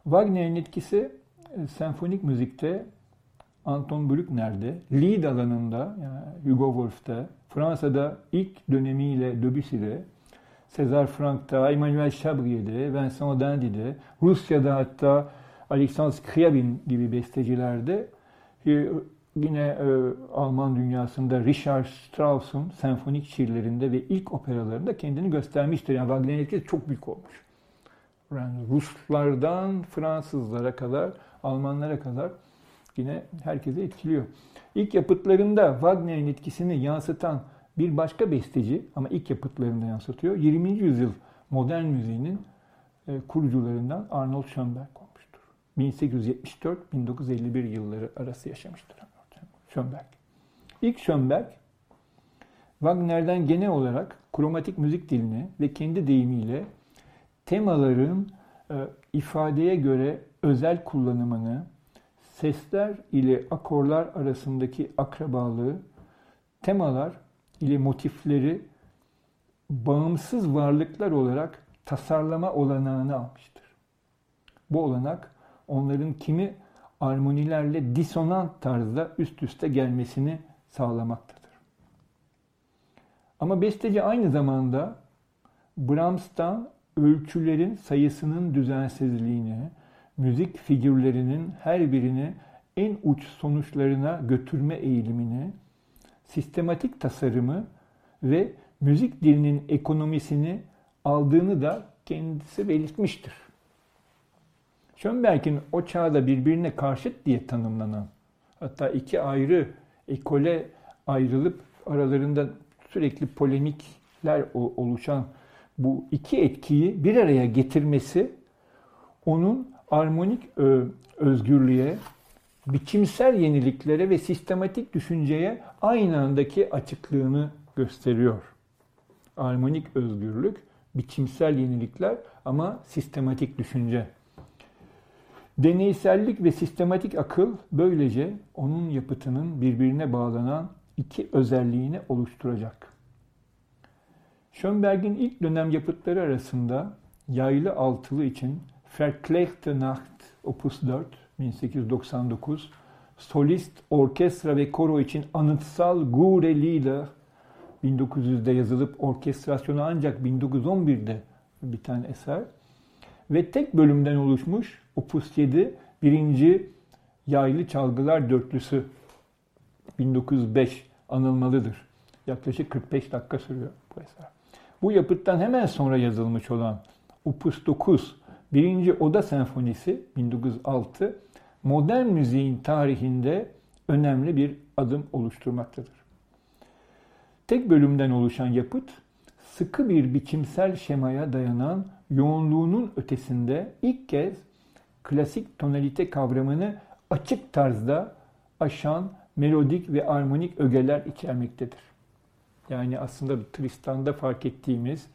Wagner'in etkisi senfonik müzikte Anton Bruckner'de, Lied alanında, yani Hugo Wolf'te, Fransa'da ilk dönemiyle Debussy'de, César Frank'ta, Emmanuel Chabrier'de, Vincent Dandy'de, Rusya'da hatta Alexandre Scriabin gibi bestecilerde yine e, Alman dünyasında Richard Strauss'un senfonik şiirlerinde ve ilk operalarında kendini göstermiştir. Yani Wagner'in etkisi çok büyük olmuş. Yani Ruslardan Fransızlara kadar, Almanlara kadar yine herkese etkiliyor. İlk yapıtlarında Wagner'in etkisini yansıtan bir başka besteci ama ilk yapıtlarında yansıtıyor. 20. yüzyıl modern müziğinin e, kurucularından Arnold Schönberg olmuştur. 1874-1951 yılları arası yaşamıştır Schönberg. İlk Schönberg, Wagner'den genel olarak kromatik müzik dilini ve kendi deyimiyle temaların e, ifadeye göre özel kullanımını sesler ile akorlar arasındaki akrabalığı, temalar ile motifleri bağımsız varlıklar olarak tasarlama olanağını almıştır. Bu olanak onların kimi armonilerle disonant tarzda üst üste gelmesini sağlamaktadır. Ama besteci aynı zamanda Brahms'tan ölçülerin sayısının düzensizliğine, müzik figürlerinin her birini en uç sonuçlarına götürme eğilimini, sistematik tasarımı ve müzik dilinin ekonomisini aldığını da kendisi belirtmiştir. Schönberg'in o çağda birbirine karşıt diye tanımlanan, hatta iki ayrı ekole ayrılıp aralarında sürekli polemikler oluşan bu iki etkiyi bir araya getirmesi onun armonik özgürlüğe, biçimsel yeniliklere ve sistematik düşünceye aynı andaki açıklığını gösteriyor. Armonik özgürlük, biçimsel yenilikler ama sistematik düşünce. Deneysellik ve sistematik akıl böylece onun yapıtının birbirine bağlanan iki özelliğini oluşturacak. Schönberg'in ilk dönem yapıtları arasında yaylı altılı için Verklärte Nacht Opus 4 1899 solist, orkestra ve koro için anıtsal Gure Lieder 1900'de yazılıp orkestrasyonu ancak 1911'de biten eser ve tek bölümden oluşmuş Opus 7 birinci yaylı çalgılar dörtlüsü 1905 anılmalıdır. Yaklaşık 45 dakika sürüyor bu eser. Bu yapıttan hemen sonra yazılmış olan Opus 9 Birinci Oda Senfonisi 1906 modern müziğin tarihinde önemli bir adım oluşturmaktadır. Tek bölümden oluşan yapıt sıkı bir biçimsel şemaya dayanan yoğunluğunun ötesinde ilk kez klasik tonalite kavramını açık tarzda aşan melodik ve armonik ögeler içermektedir. Yani aslında Tristan'da fark ettiğimiz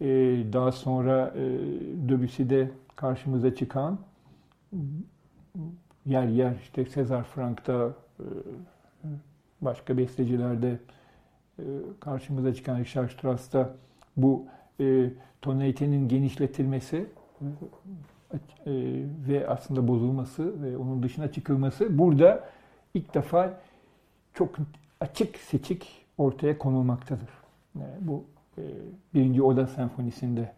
e, daha sonra e, Debussy'de karşımıza çıkan yer yer işte Cesar Frank'ta e, başka bestecilerde karşımıza çıkan Richard Strauss'ta bu tonalitenin genişletilmesi ve aslında bozulması ve onun dışına çıkılması burada ilk defa çok açık seçik ortaya konulmaktadır. Bu e, birinci Oda Senfonisi'nde.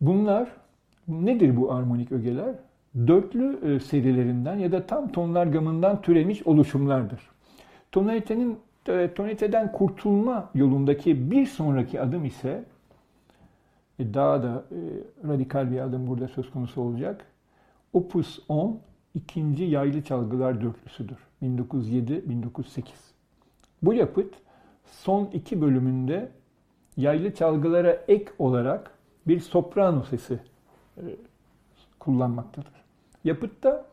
Bunlar nedir bu armonik ögeler? Dörtlü e, serilerinden ya da tam tonlar gamından türemiş oluşumlardır. Tonalitenin e, tonaliteden kurtulma yolundaki bir sonraki adım ise daha da radikal bir adım burada söz konusu olacak. Opus 10 ikinci yaylı çalgılar dörtlüsüdür. 1907-1908. Bu yapıt son iki bölümünde yaylı çalgılara ek olarak bir soprano sesi e, kullanmaktadır. Yapıtta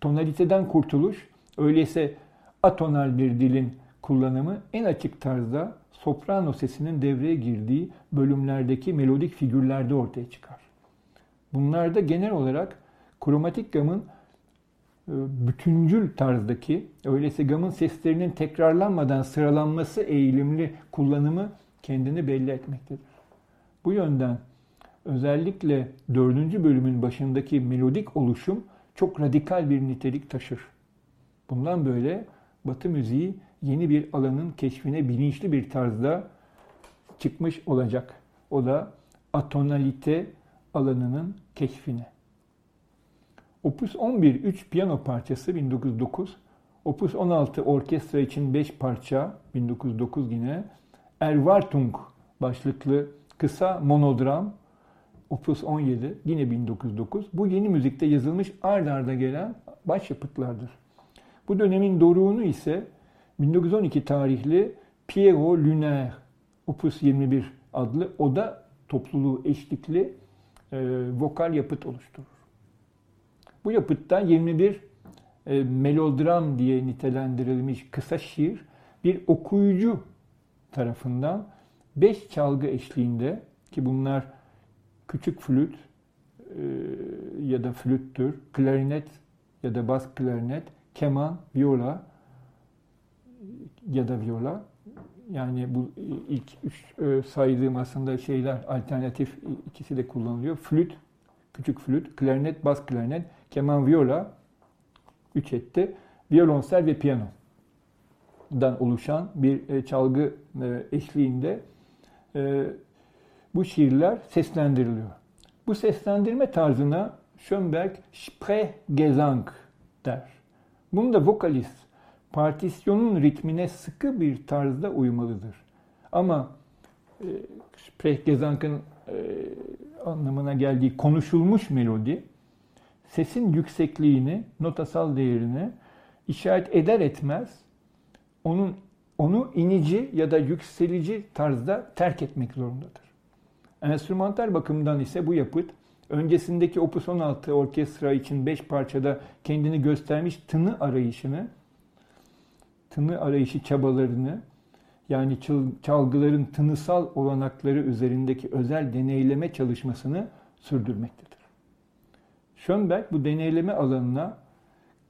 tonaliteden kurtuluş, öyleyse atonal bir dilin kullanımı en açık tarzda soprano sesinin devreye girdiği bölümlerdeki melodik figürlerde ortaya çıkar. Bunlarda genel olarak kromatik gamın bütüncül tarzdaki öyleyse gamın seslerinin tekrarlanmadan sıralanması eğilimli kullanımı kendini belli etmektedir. Bu yönden özellikle dördüncü bölümün başındaki melodik oluşum çok radikal bir nitelik taşır. Bundan böyle Batı müziği yeni bir alanın keşfine bilinçli bir tarzda çıkmış olacak. O da atonalite alanının keşfine. Opus 11 3 piyano parçası 1909, Opus 16 orkestra için 5 parça 1909 yine, Erwartung başlıklı kısa monodram Opus 17 yine 1909. Bu yeni müzikte yazılmış ard arda gelen başyapıtlardır. Bu dönemin doruğunu ise 1912 tarihli Piero Lunaire Opus 21 adlı oda topluluğu eşlikli e, vokal yapıt oluşturur. Bu yapıtta 21 e, melodram diye nitelendirilmiş kısa şiir bir okuyucu tarafından 5 çalgı eşliğinde ki bunlar küçük flüt e, ya da flüttür, klarinet ya da bas klarinet, keman, viola ya da viola yani bu ilk üç e, saydığım aslında şeyler alternatif ikisi de kullanılıyor. Flüt, küçük flüt, klarinet, bas klarinet, keman, viola, üç etti, violonsel ve piyanodan oluşan bir e, çalgı e, eşliğinde e, bu şiirler seslendiriliyor. Bu seslendirme tarzına Schönberg Sprechgesang der. Bunu da vokalist partisyonun ritmine sıkı bir tarzda uymalıdır. Ama e, Sprechgesang'ın e, anlamına geldiği konuşulmuş melodi sesin yüksekliğini, notasal değerini işaret eder etmez onun onu inici ya da yükselici tarzda terk etmek zorundadır. Enstrümantal bakımından ise bu yapıt öncesindeki Opus 16 orkestra için 5 parçada kendini göstermiş tını arayışını, tını arayışı çabalarını yani çalgıların tınısal olanakları üzerindeki özel deneyleme çalışmasını sürdürmektedir. Schönberg bu deneyleme alanına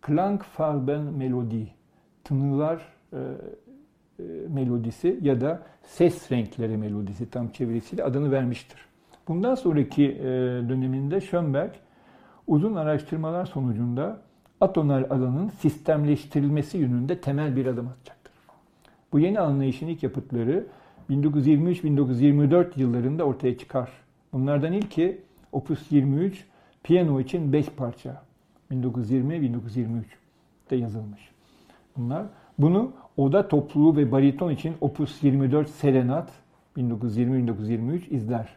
Klangfarben Melodie, tınılar e, e, melodisi ya da ses renkleri melodisi tam çevirisiyle adını vermiştir. Bundan sonraki e, döneminde Schönberg uzun araştırmalar sonucunda atonal alanın sistemleştirilmesi yönünde temel bir adım atacaktır. Bu yeni anlayışın ilk yapıtları 1923-1924 yıllarında ortaya çıkar. Bunlardan ilki Opus 23 Piyano için 5 parça. 1920-1923'te yazılmış. Bunlar. Bunu oda topluluğu ve bariton için Opus 24 Serenat 1920-1923 izler.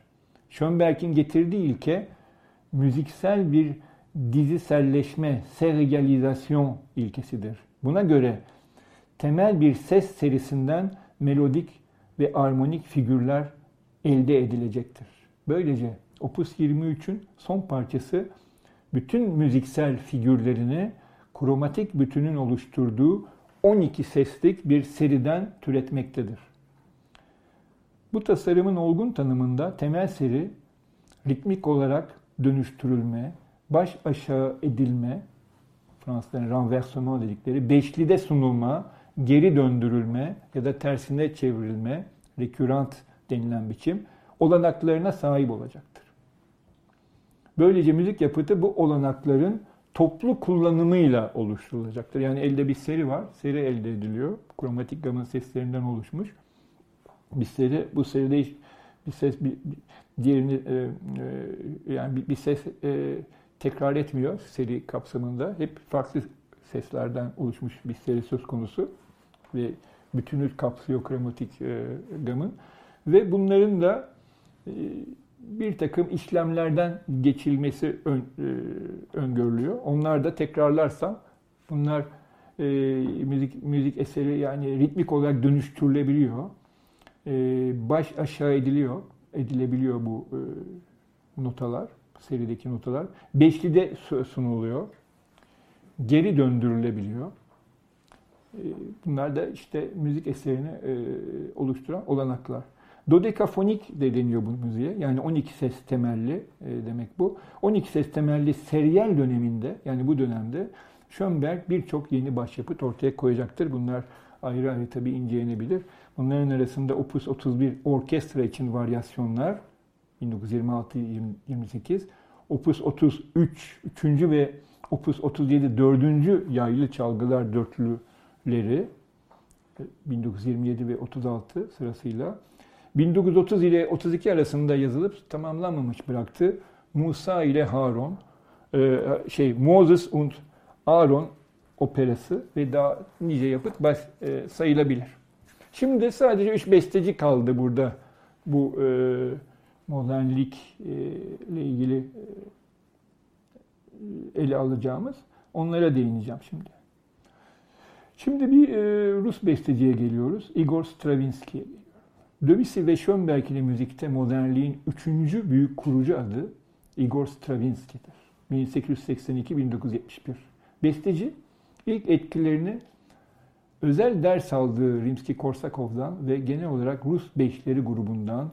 Schönberg'in getirdiği ilke müziksel bir diziselleşme, serializasyon ilkesidir. Buna göre temel bir ses serisinden melodik ve armonik figürler elde edilecektir. Böylece Opus 23'ün son parçası bütün müziksel figürlerini kromatik bütünün oluşturduğu 12 seslik bir seriden türetmektedir. Bu tasarımın olgun tanımında temel seri ritmik olarak dönüştürülme, baş aşağı edilme, Fransızların renversement dedikleri, beşlide sunulma, geri döndürülme ya da tersine çevrilme, recurrent denilen biçim olanaklarına sahip olacaktır. Böylece müzik yapıtı bu olanakların toplu kullanımıyla oluşturulacaktır. Yani elde bir seri var, seri elde ediliyor. Kromatik gamın seslerinden oluşmuş. Bir seri, bu seride hiç bir ses bir, bir diğerini e, e, yani bir, bir ses e, tekrar etmiyor seri kapsamında. Hep farklı seslerden oluşmuş bir seri söz konusu ve bütünü kapsıyor kromatik e, gamın. Ve bunların da e, bir takım işlemlerden geçilmesi ön, e, öngörülüyor. Onlar da tekrarlarsam bunlar e, müzik müzik eseri yani ritmik olarak dönüştürülebiliyor. E, baş aşağı ediliyor, edilebiliyor bu e, notalar, serideki notalar. Beşlide sunuluyor. Geri döndürülebiliyor. E, bunlar da işte müzik eserini e, oluşturan olanaklar. Dodekafonik de deniyor bu müziğe. Yani 12 ses temelli e, demek bu. 12 ses temelli seriyel döneminde yani bu dönemde Schönberg birçok yeni başyapıt ortaya koyacaktır. Bunlar ayrı ayrı tabii incelenebilir. Bunların arasında Opus 31 orkestra için varyasyonlar 1926-28, Opus 33 3. ve Opus 37 4. yaylı çalgılar dörtlüleri 1927 e, ve 36 sırasıyla 1930 ile 32 arasında yazılıp tamamlanmamış bıraktı. Musa ile Harun, e, şey Moses und Aaron operası ve daha nice yapıt e, sayılabilir. Şimdi sadece üç besteci kaldı burada bu e, modernlik e, ile ilgili ele alacağımız. Onlara değineceğim şimdi. Şimdi bir Rus besteciye geliyoruz. Igor Stravinsky'ye geliyoruz. Debussy ve Schönberg ile müzikte modernliğin üçüncü büyük kurucu adı Igor Stravinsky'dir. 1882-1971. Besteci ilk etkilerini özel ders aldığı Rimski-Korsakov'dan ve genel olarak Rus Beşleri grubundan,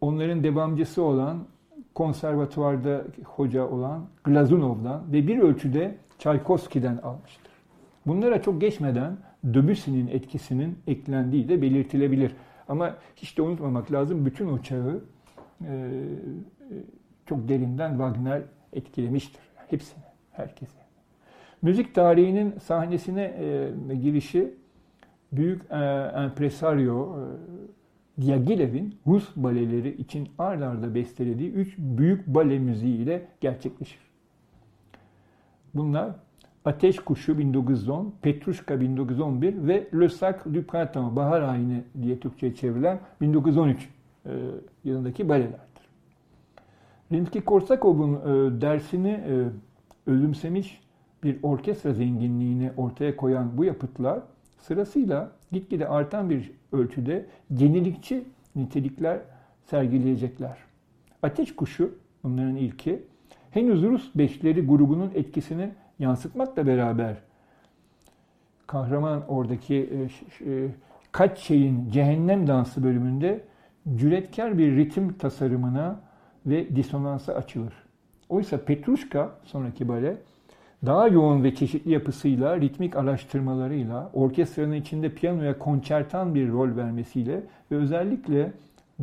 onların devamcısı olan konservatuvarda hoca olan Glazunov'dan ve bir ölçüde Çaykovski'den almıştır. Bunlara çok geçmeden Debussy'nin etkisinin eklendiği de belirtilebilir. Ama hiç de unutmamak lazım bütün o çağı e, çok derinden Wagner etkilemiştir. Hepsini, herkesi. Müzik tarihinin sahnesine e, girişi büyük e, empresario e, Diaghilev'in Rus baleleri için ard arda bestelediği üç büyük bale müziği ile gerçekleşir. Bunlar Ateş Kuşu 1910, Petruşka 1911 ve Le Sac du Printemps, Bahar Ayini diye Türkçe'ye çevrilen 1913 e, yılındaki balelerdir. Rimski-Korsakov'un e, dersini e, özümsemiş bir orkestra zenginliğini ortaya koyan bu yapıtlar sırasıyla gitgide artan bir ölçüde yenilikçi nitelikler sergileyecekler. Ateş Kuşu bunların ilki henüz Rus Beşleri grubunun etkisini yansıtmakla beraber kahraman oradaki e, e, kaç şeyin cehennem dansı bölümünde cüretkar bir ritim tasarımına ve disonansa açılır. Oysa Petruşka sonraki bale daha yoğun ve çeşitli yapısıyla, ritmik araştırmalarıyla, orkestranın içinde piyanoya konçertan bir rol vermesiyle ve özellikle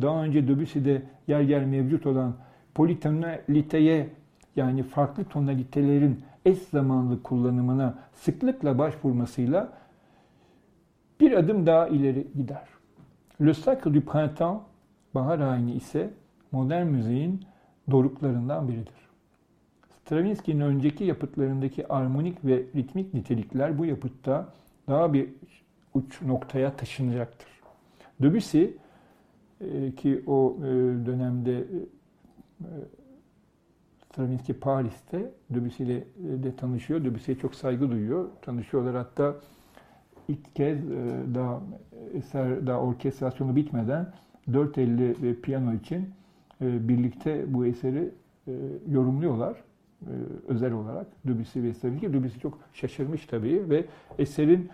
daha önce Debussy'de yer yer mevcut olan politonaliteye yani farklı tonalitelerin eş zamanlı kullanımına sıklıkla başvurmasıyla bir adım daha ileri gider. Le Sacre du Printemps, bahar ayini ise modern müziğin doruklarından biridir. Stravinsky'nin önceki yapıtlarındaki armonik ve ritmik nitelikler bu yapıtta daha bir uç noktaya taşınacaktır. Debussy e, ki o e, dönemde e, Stravinsky Paris'te Debussy ile de tanışıyor. Debussy'ye çok saygı duyuyor. Tanışıyorlar hatta ilk kez e, daha eser daha orkestrasyonu bitmeden 450 piyano için e, birlikte bu eseri e, yorumluyorlar özel olarak Debussy ve Stravinsky. Debussy çok şaşırmış tabii ve eserin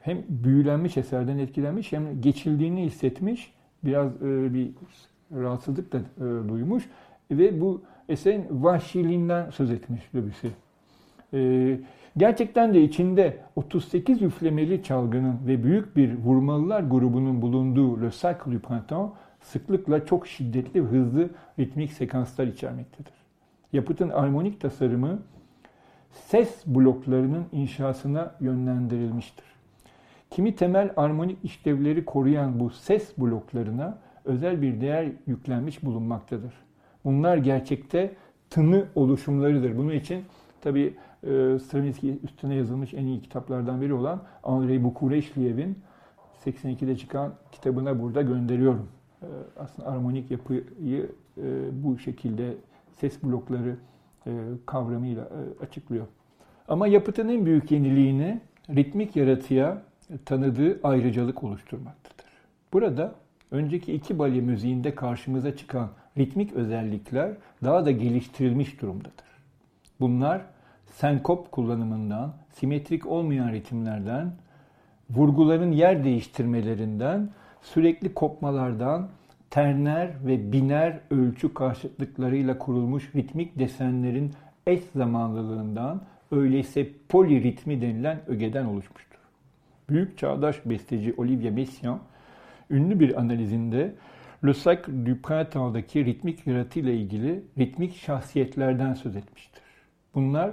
hem büyülenmiş eserden etkilenmiş hem geçildiğini hissetmiş. Biraz bir rahatsızlık da duymuş ve bu eserin vahşiliğinden söz etmiş Debussy. Gerçekten de içinde 38 üflemeli çalgının ve büyük bir vurmalılar grubunun bulunduğu Le Sacre du Printemps sıklıkla çok şiddetli ve hızlı ritmik sekanslar içermektedir. Yapıtın armonik tasarımı ses bloklarının inşasına yönlendirilmiştir. Kimi temel armonik işlevleri koruyan bu ses bloklarına özel bir değer yüklenmiş bulunmaktadır. Bunlar gerçekte tını oluşumlarıdır. Bunun için tabi e, Stravinsky üstüne yazılmış en iyi kitaplardan biri olan Andrei Bukureshliev'in 82'de çıkan kitabına burada gönderiyorum. E, aslında armonik yapıyı e, bu şekilde ses blokları e, kavramıyla e, açıklıyor. Ama yapıtın en büyük yeniliğini ritmik yaratıya tanıdığı ayrıcalık oluşturmaktadır. Burada önceki iki balye müziğinde karşımıza çıkan ritmik özellikler daha da geliştirilmiş durumdadır. Bunlar senkop kullanımından, simetrik olmayan ritimlerden, vurguların yer değiştirmelerinden, sürekli kopmalardan, terner ve biner ölçü karşıtlıklarıyla kurulmuş ritmik desenlerin eş zamanlılığından, öyleyse poliritmi denilen ögeden oluşmuştur. Büyük çağdaş besteci Olivier Messiaen, ünlü bir analizinde Le Sacre du Printemps"'daki ritmik yaratıyla ilgili ritmik şahsiyetlerden söz etmiştir. Bunlar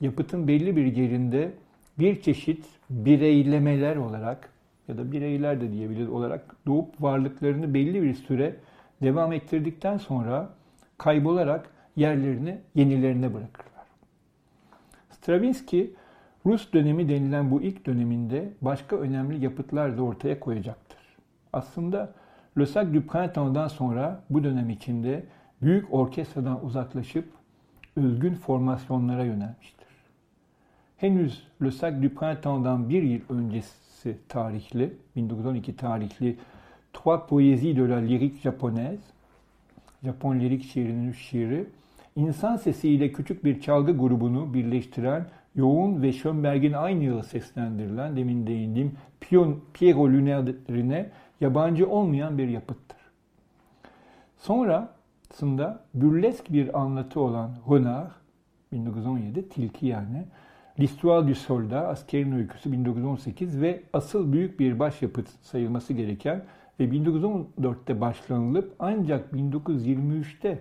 yapıtın belli bir yerinde bir çeşit bireylemeler olarak ya da bireyler de diyebiliriz olarak doğup varlıklarını belli bir süre devam ettirdikten sonra kaybolarak yerlerini yenilerine bırakırlar. Stravinsky, Rus dönemi denilen bu ilk döneminde başka önemli yapıtlar da ortaya koyacaktır. Aslında Le Sac du Printemps"'dan sonra bu dönem içinde büyük orkestradan uzaklaşıp özgün formasyonlara yönelmiştir. Henüz Le Sac du Printemps"dan bir yıl öncesi tarihli, 1912 tarihli Trois Poésies de la Lyrique Japonaise, Japon lirik şiirinin üç şiiri, insan sesiyle küçük bir çalgı grubunu birleştiren, yoğun ve Schönberg'in aynı yıl seslendirilen, demin değindiğim Piero Lunaire'ine yabancı olmayan bir yapıttır. Sonrasında bürlesk bir anlatı olan Renard, 1917, Tilki yani, L'Histoire du Soldat, Askerin Öyküsü 1918 ve asıl büyük bir başyapıt sayılması gereken ve 1914'te başlanılıp ancak 1923'te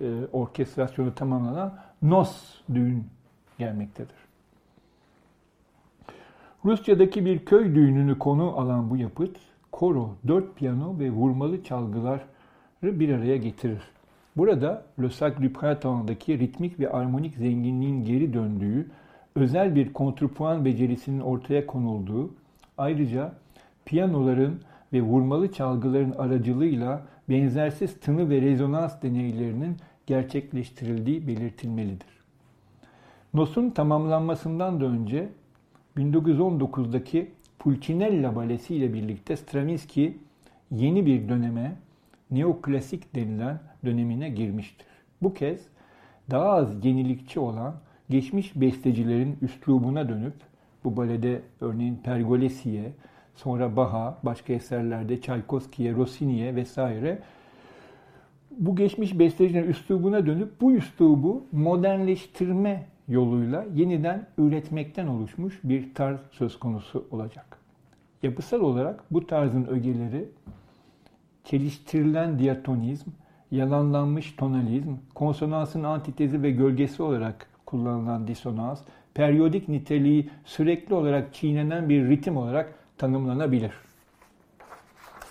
e, orkestrasyonu tamamlanan Nos düğün gelmektedir. Rusçadaki bir köy düğününü konu alan bu yapıt, koro, dört piyano ve vurmalı çalgıları bir araya getirir. Burada Le Sac du Printemps"'daki ritmik ve armonik zenginliğin geri döndüğü özel bir kontrpuan becerisinin ortaya konulduğu, ayrıca piyanoların ve vurmalı çalgıların aracılığıyla benzersiz tını ve rezonans deneylerinin gerçekleştirildiği belirtilmelidir. Nos'un tamamlanmasından da önce 1919'daki Pulcinella balesi ile birlikte Stravinsky yeni bir döneme, neoklasik denilen dönemine girmiştir. Bu kez daha az yenilikçi olan geçmiş bestecilerin üslubuna dönüp bu balede örneğin Pergolesi'ye, sonra Baha, başka eserlerde Tchaikovsky'ye, Rossini'ye vesaire bu geçmiş bestecilerin üslubuna dönüp bu üslubu modernleştirme yoluyla yeniden üretmekten oluşmuş bir tarz söz konusu olacak. Yapısal olarak bu tarzın ögeleri çeliştirilen diatonizm, yalanlanmış tonalizm, konsonansın antitezi ve gölgesi olarak kullanılan disonans, periyodik niteliği sürekli olarak çiğnenen bir ritim olarak tanımlanabilir.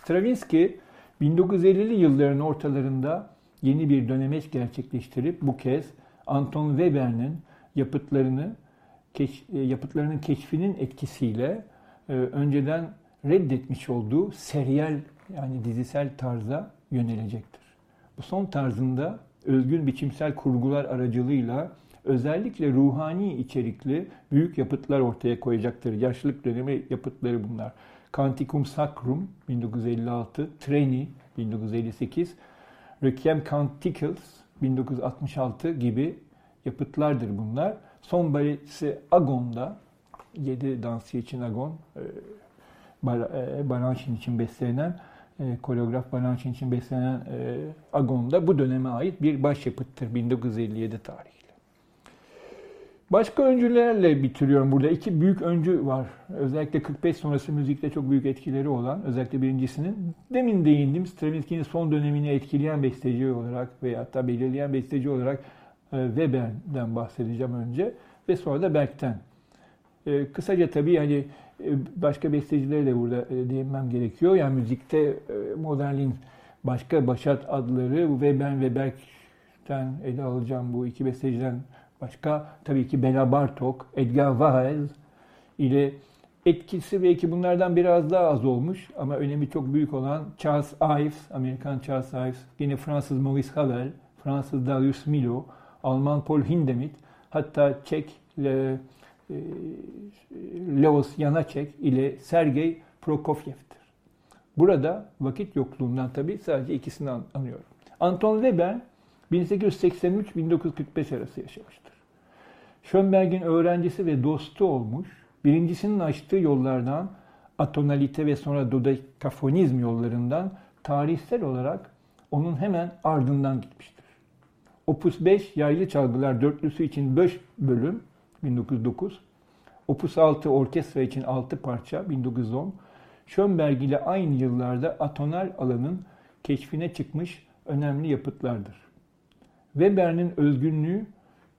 Stravinsky 1950'li yılların ortalarında yeni bir dönemeç gerçekleştirip bu kez Anton Weber'in yapıtlarını keş, e, yapıtlarının keşfinin etkisiyle e, önceden reddetmiş olduğu seryal yani dizisel tarza yönelecektir. Bu son tarzında özgün biçimsel kurgular aracılığıyla özellikle ruhani içerikli büyük yapıtlar ortaya koyacaktır. Yaşlılık dönemi yapıtları bunlar. Canticum Sacrum 1956, Treni 1958, Requiem Canticles 1966 gibi yapıtlardır bunlar. Son balesi Agon'da, 7 dansçı için Agon, e, e, Balanchine için beslenen, e, koreograf Balanchine için beslenen Agon'da bu döneme ait bir başyapıttır 1957 tarihli. Başka öncülerle bitiriyorum burada. İki büyük öncü var. Özellikle 45 sonrası müzikte çok büyük etkileri olan, özellikle birincisinin demin değindim Stravinsky'nin son dönemini etkileyen besteci olarak veya hatta belirleyen besteci olarak e, Weber'den bahsedeceğim önce ve sonra da Berg'ten. E, kısaca tabii hani e, başka bestecilere de burada değinmem gerekiyor. Yani müzikte modernliğin başka başat adları Weber ve Berg'ten ele alacağım bu iki besteciden Başka tabii ki Bela Bartok, Edgar Varese ile etkisi belki bunlardan biraz daha az olmuş ama önemi çok büyük olan Charles Ives, Amerikan Charles Ives, yine Fransız Maurice Ravel, Fransız Darius Milhaud, Alman Paul Hindemith, hatta Çek Le, e, Leos Janacek ile Sergey Prokofiev'tir. Burada vakit yokluğundan tabii sadece ikisini anıyorum. Anton Weber 1883-1945 arası yaşamıştır. Schönberg'in öğrencisi ve dostu olmuş, birincisinin açtığı yollardan, atonalite ve sonra dodekafonizm yollarından tarihsel olarak onun hemen ardından gitmiştir. Opus 5 yaylı çalgılar dörtlüsü için 5 bölüm 1909, Opus 6 orkestra için 6 parça 1910, Schönberg ile aynı yıllarda atonal alanın keşfine çıkmış önemli yapıtlardır. Weber'in özgünlüğü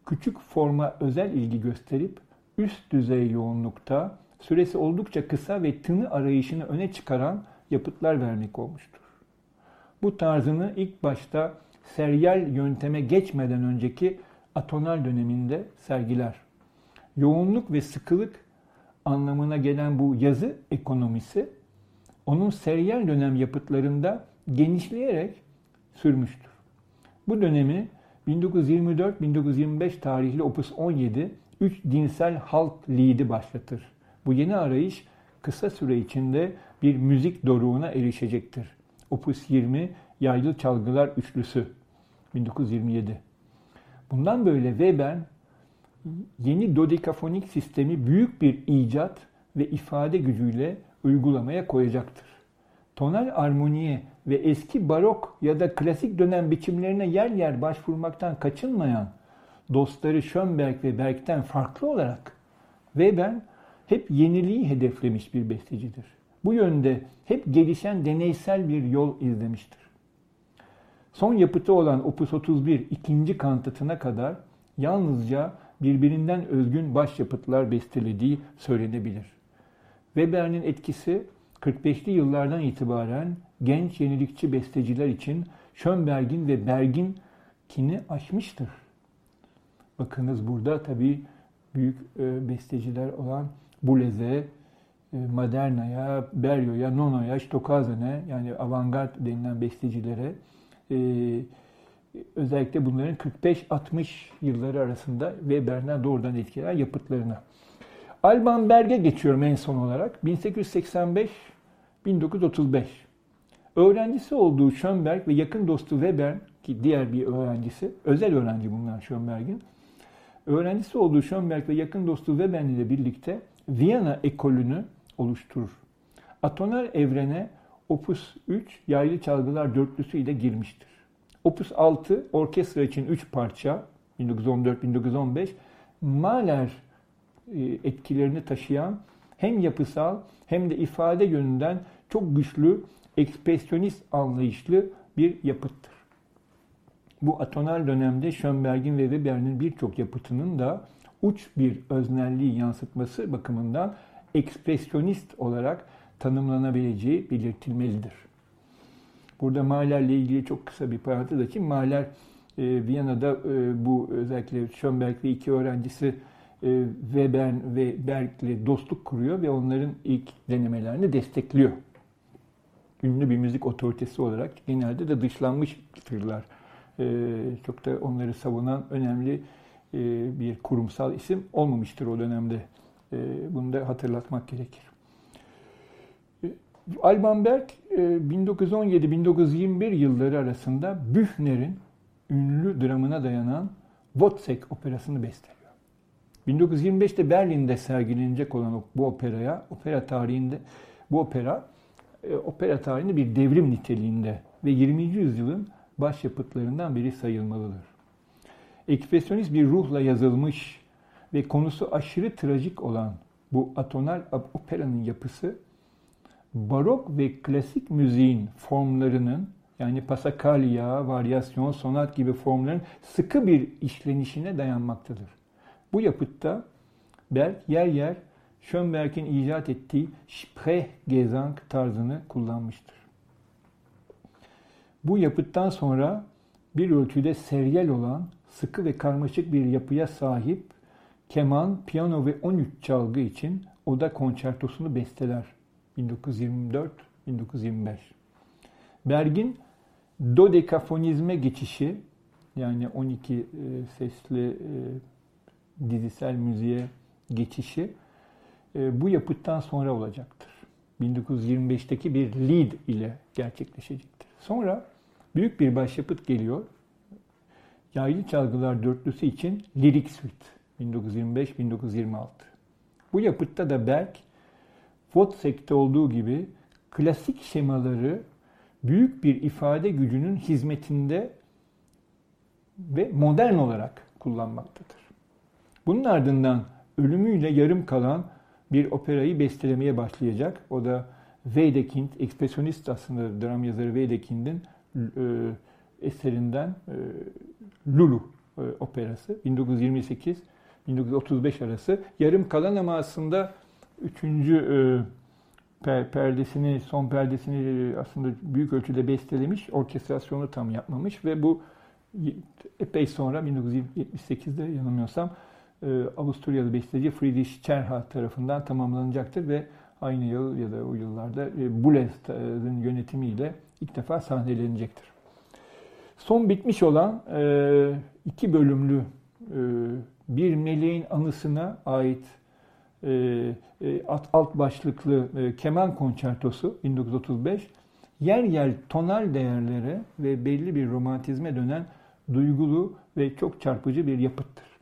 küçük forma özel ilgi gösterip üst düzey yoğunlukta süresi oldukça kısa ve tını arayışını öne çıkaran yapıtlar vermek olmuştur. Bu tarzını ilk başta seryal yönteme geçmeden önceki atonal döneminde sergiler. Yoğunluk ve sıkılık anlamına gelen bu yazı ekonomisi onun seryal dönem yapıtlarında genişleyerek sürmüştür. Bu dönemi 1924-1925 tarihli Opus 17 üç dinsel halk liidi başlatır. Bu yeni arayış kısa süre içinde bir müzik doruğuna erişecektir. Opus 20 Yaylı Çalgılar Üçlüsü 1927. Bundan böyle Weber yeni dodekafonik sistemi büyük bir icat ve ifade gücüyle uygulamaya koyacaktır. Tonal armoniye ve eski barok ya da klasik dönem biçimlerine yer yer başvurmaktan kaçınmayan dostları Schönberg ve Berg'den farklı olarak Weber hep yeniliği hedeflemiş bir bestecidir. Bu yönde hep gelişen deneysel bir yol izlemiştir. Son yapıtı olan Opus 31 ikinci kantatına kadar yalnızca birbirinden özgün başyapıtlar bestelediği söylenebilir. Weber'in etkisi 45'li yıllardan itibaren genç yenilikçi besteciler için Schönberg'in ve Berg'in kini aşmıştır. Bakınız burada tabii büyük e, besteciler olan Boulez'e, e, Maderna'ya, Berio'ya, Nono'ya, Stockhausen'e yani avantgard denilen bestecilere özellikle bunların 45-60 yılları arasında Weber'den doğrudan etkiler yapıtlarına. Alban Berg'e geçiyorum en son olarak. 1885 1935. Öğrencisi olduğu Schönberg ve yakın dostu Weber ki diğer bir öğrencisi, özel öğrenci bunlar Schönberg'in. Öğrencisi olduğu Schönberg ve yakın dostu Weber ile birlikte Viyana ekolünü oluşturur. Atonal evrene Opus 3 yaylı çalgılar dörtlüsü ile girmiştir. Opus 6 orkestra için 3 parça 1914-1915 Mahler e, etkilerini taşıyan hem yapısal hem de ifade yönünden çok güçlü, ekspresyonist anlayışlı bir yapıttır. Bu atonal dönemde Schönberg'in ve Weber'in birçok yapıtının da uç bir öznelliği yansıtması bakımından ekspresyonist olarak tanımlanabileceği belirtilmelidir. Burada Mahler'le ilgili çok kısa bir parantez açayım. Mahler e, Viyana'da e, bu özellikle Schönberg ve iki öğrencisi e, Weber ve Berg'le dostluk kuruyor ve onların ilk denemelerini destekliyor. Ünlü bir müzik otoritesi olarak genelde de dışlanmıştırlar. E, çok da onları savunan önemli bir kurumsal isim olmamıştır o dönemde. Bunu da hatırlatmak gerekir. Alban Berg 1917-1921 yılları arasında Büchner'in ünlü dramına dayanan Wozzeck operasını besteliyor. 1925'te Berlin'de sergilenecek olan bu operaya, opera tarihinde bu opera e, opera tarihinde bir devrim niteliğinde ve 20. yüzyılın başyapıtlarından biri sayılmalıdır. Ekspresyonist bir ruhla yazılmış ve konusu aşırı trajik olan bu atonal operanın yapısı barok ve klasik müziğin formlarının yani pasacaglia, varyasyon, sonat gibi formların sıkı bir işlenişine dayanmaktadır. Bu yapıtta Berg yer yer Schönberg'in icat ettiği Sprechgesang tarzını kullanmıştır. Bu yapıttan sonra bir ölçüde seryel olan sıkı ve karmaşık bir yapıya sahip keman, piyano ve 13 çalgı için oda konçertosunu besteler 1924-1925. Berg'in dodekafonizme geçişi yani 12 e, sesli e, dizisel müziğe geçişi e, bu yapıttan sonra olacaktır. 1925'teki bir lead ile gerçekleşecektir. Sonra büyük bir başyapıt geliyor. Yaylı Çalgılar Dörtlüsü için Lirik Suite 1925-1926. Bu yapıtta da Berg, Wozzeck'te olduğu gibi klasik şemaları büyük bir ifade gücünün hizmetinde ve modern olarak kullanmaktadır. Bunun ardından ölümüyle yarım kalan bir operayı bestelemeye başlayacak. O da Wedekind, ekspresyonist aslında dram yazarı Wedekind'in e, eserinden e, Lulu e, operası 1928-1935 arası. Yarım kalan ama aslında üçüncü e, perdesini, son perdesini aslında büyük ölçüde bestelemiş, orkestrasyonu tam yapmamış ve bu epey sonra 1978'de yanılmıyorsam e, Avusturyalı besteci Friedrich Cherha tarafından tamamlanacaktır ve aynı yıl ya da o yıllarda e, Bulez'in yönetimiyle ilk defa sahnelenecektir. Son bitmiş olan e, iki bölümlü bir meleğin anısına ait alt başlıklı keman konçertosu 1935 yer yer tonal değerlere ve belli bir romantizme dönen duygulu ve çok çarpıcı bir yapıttır.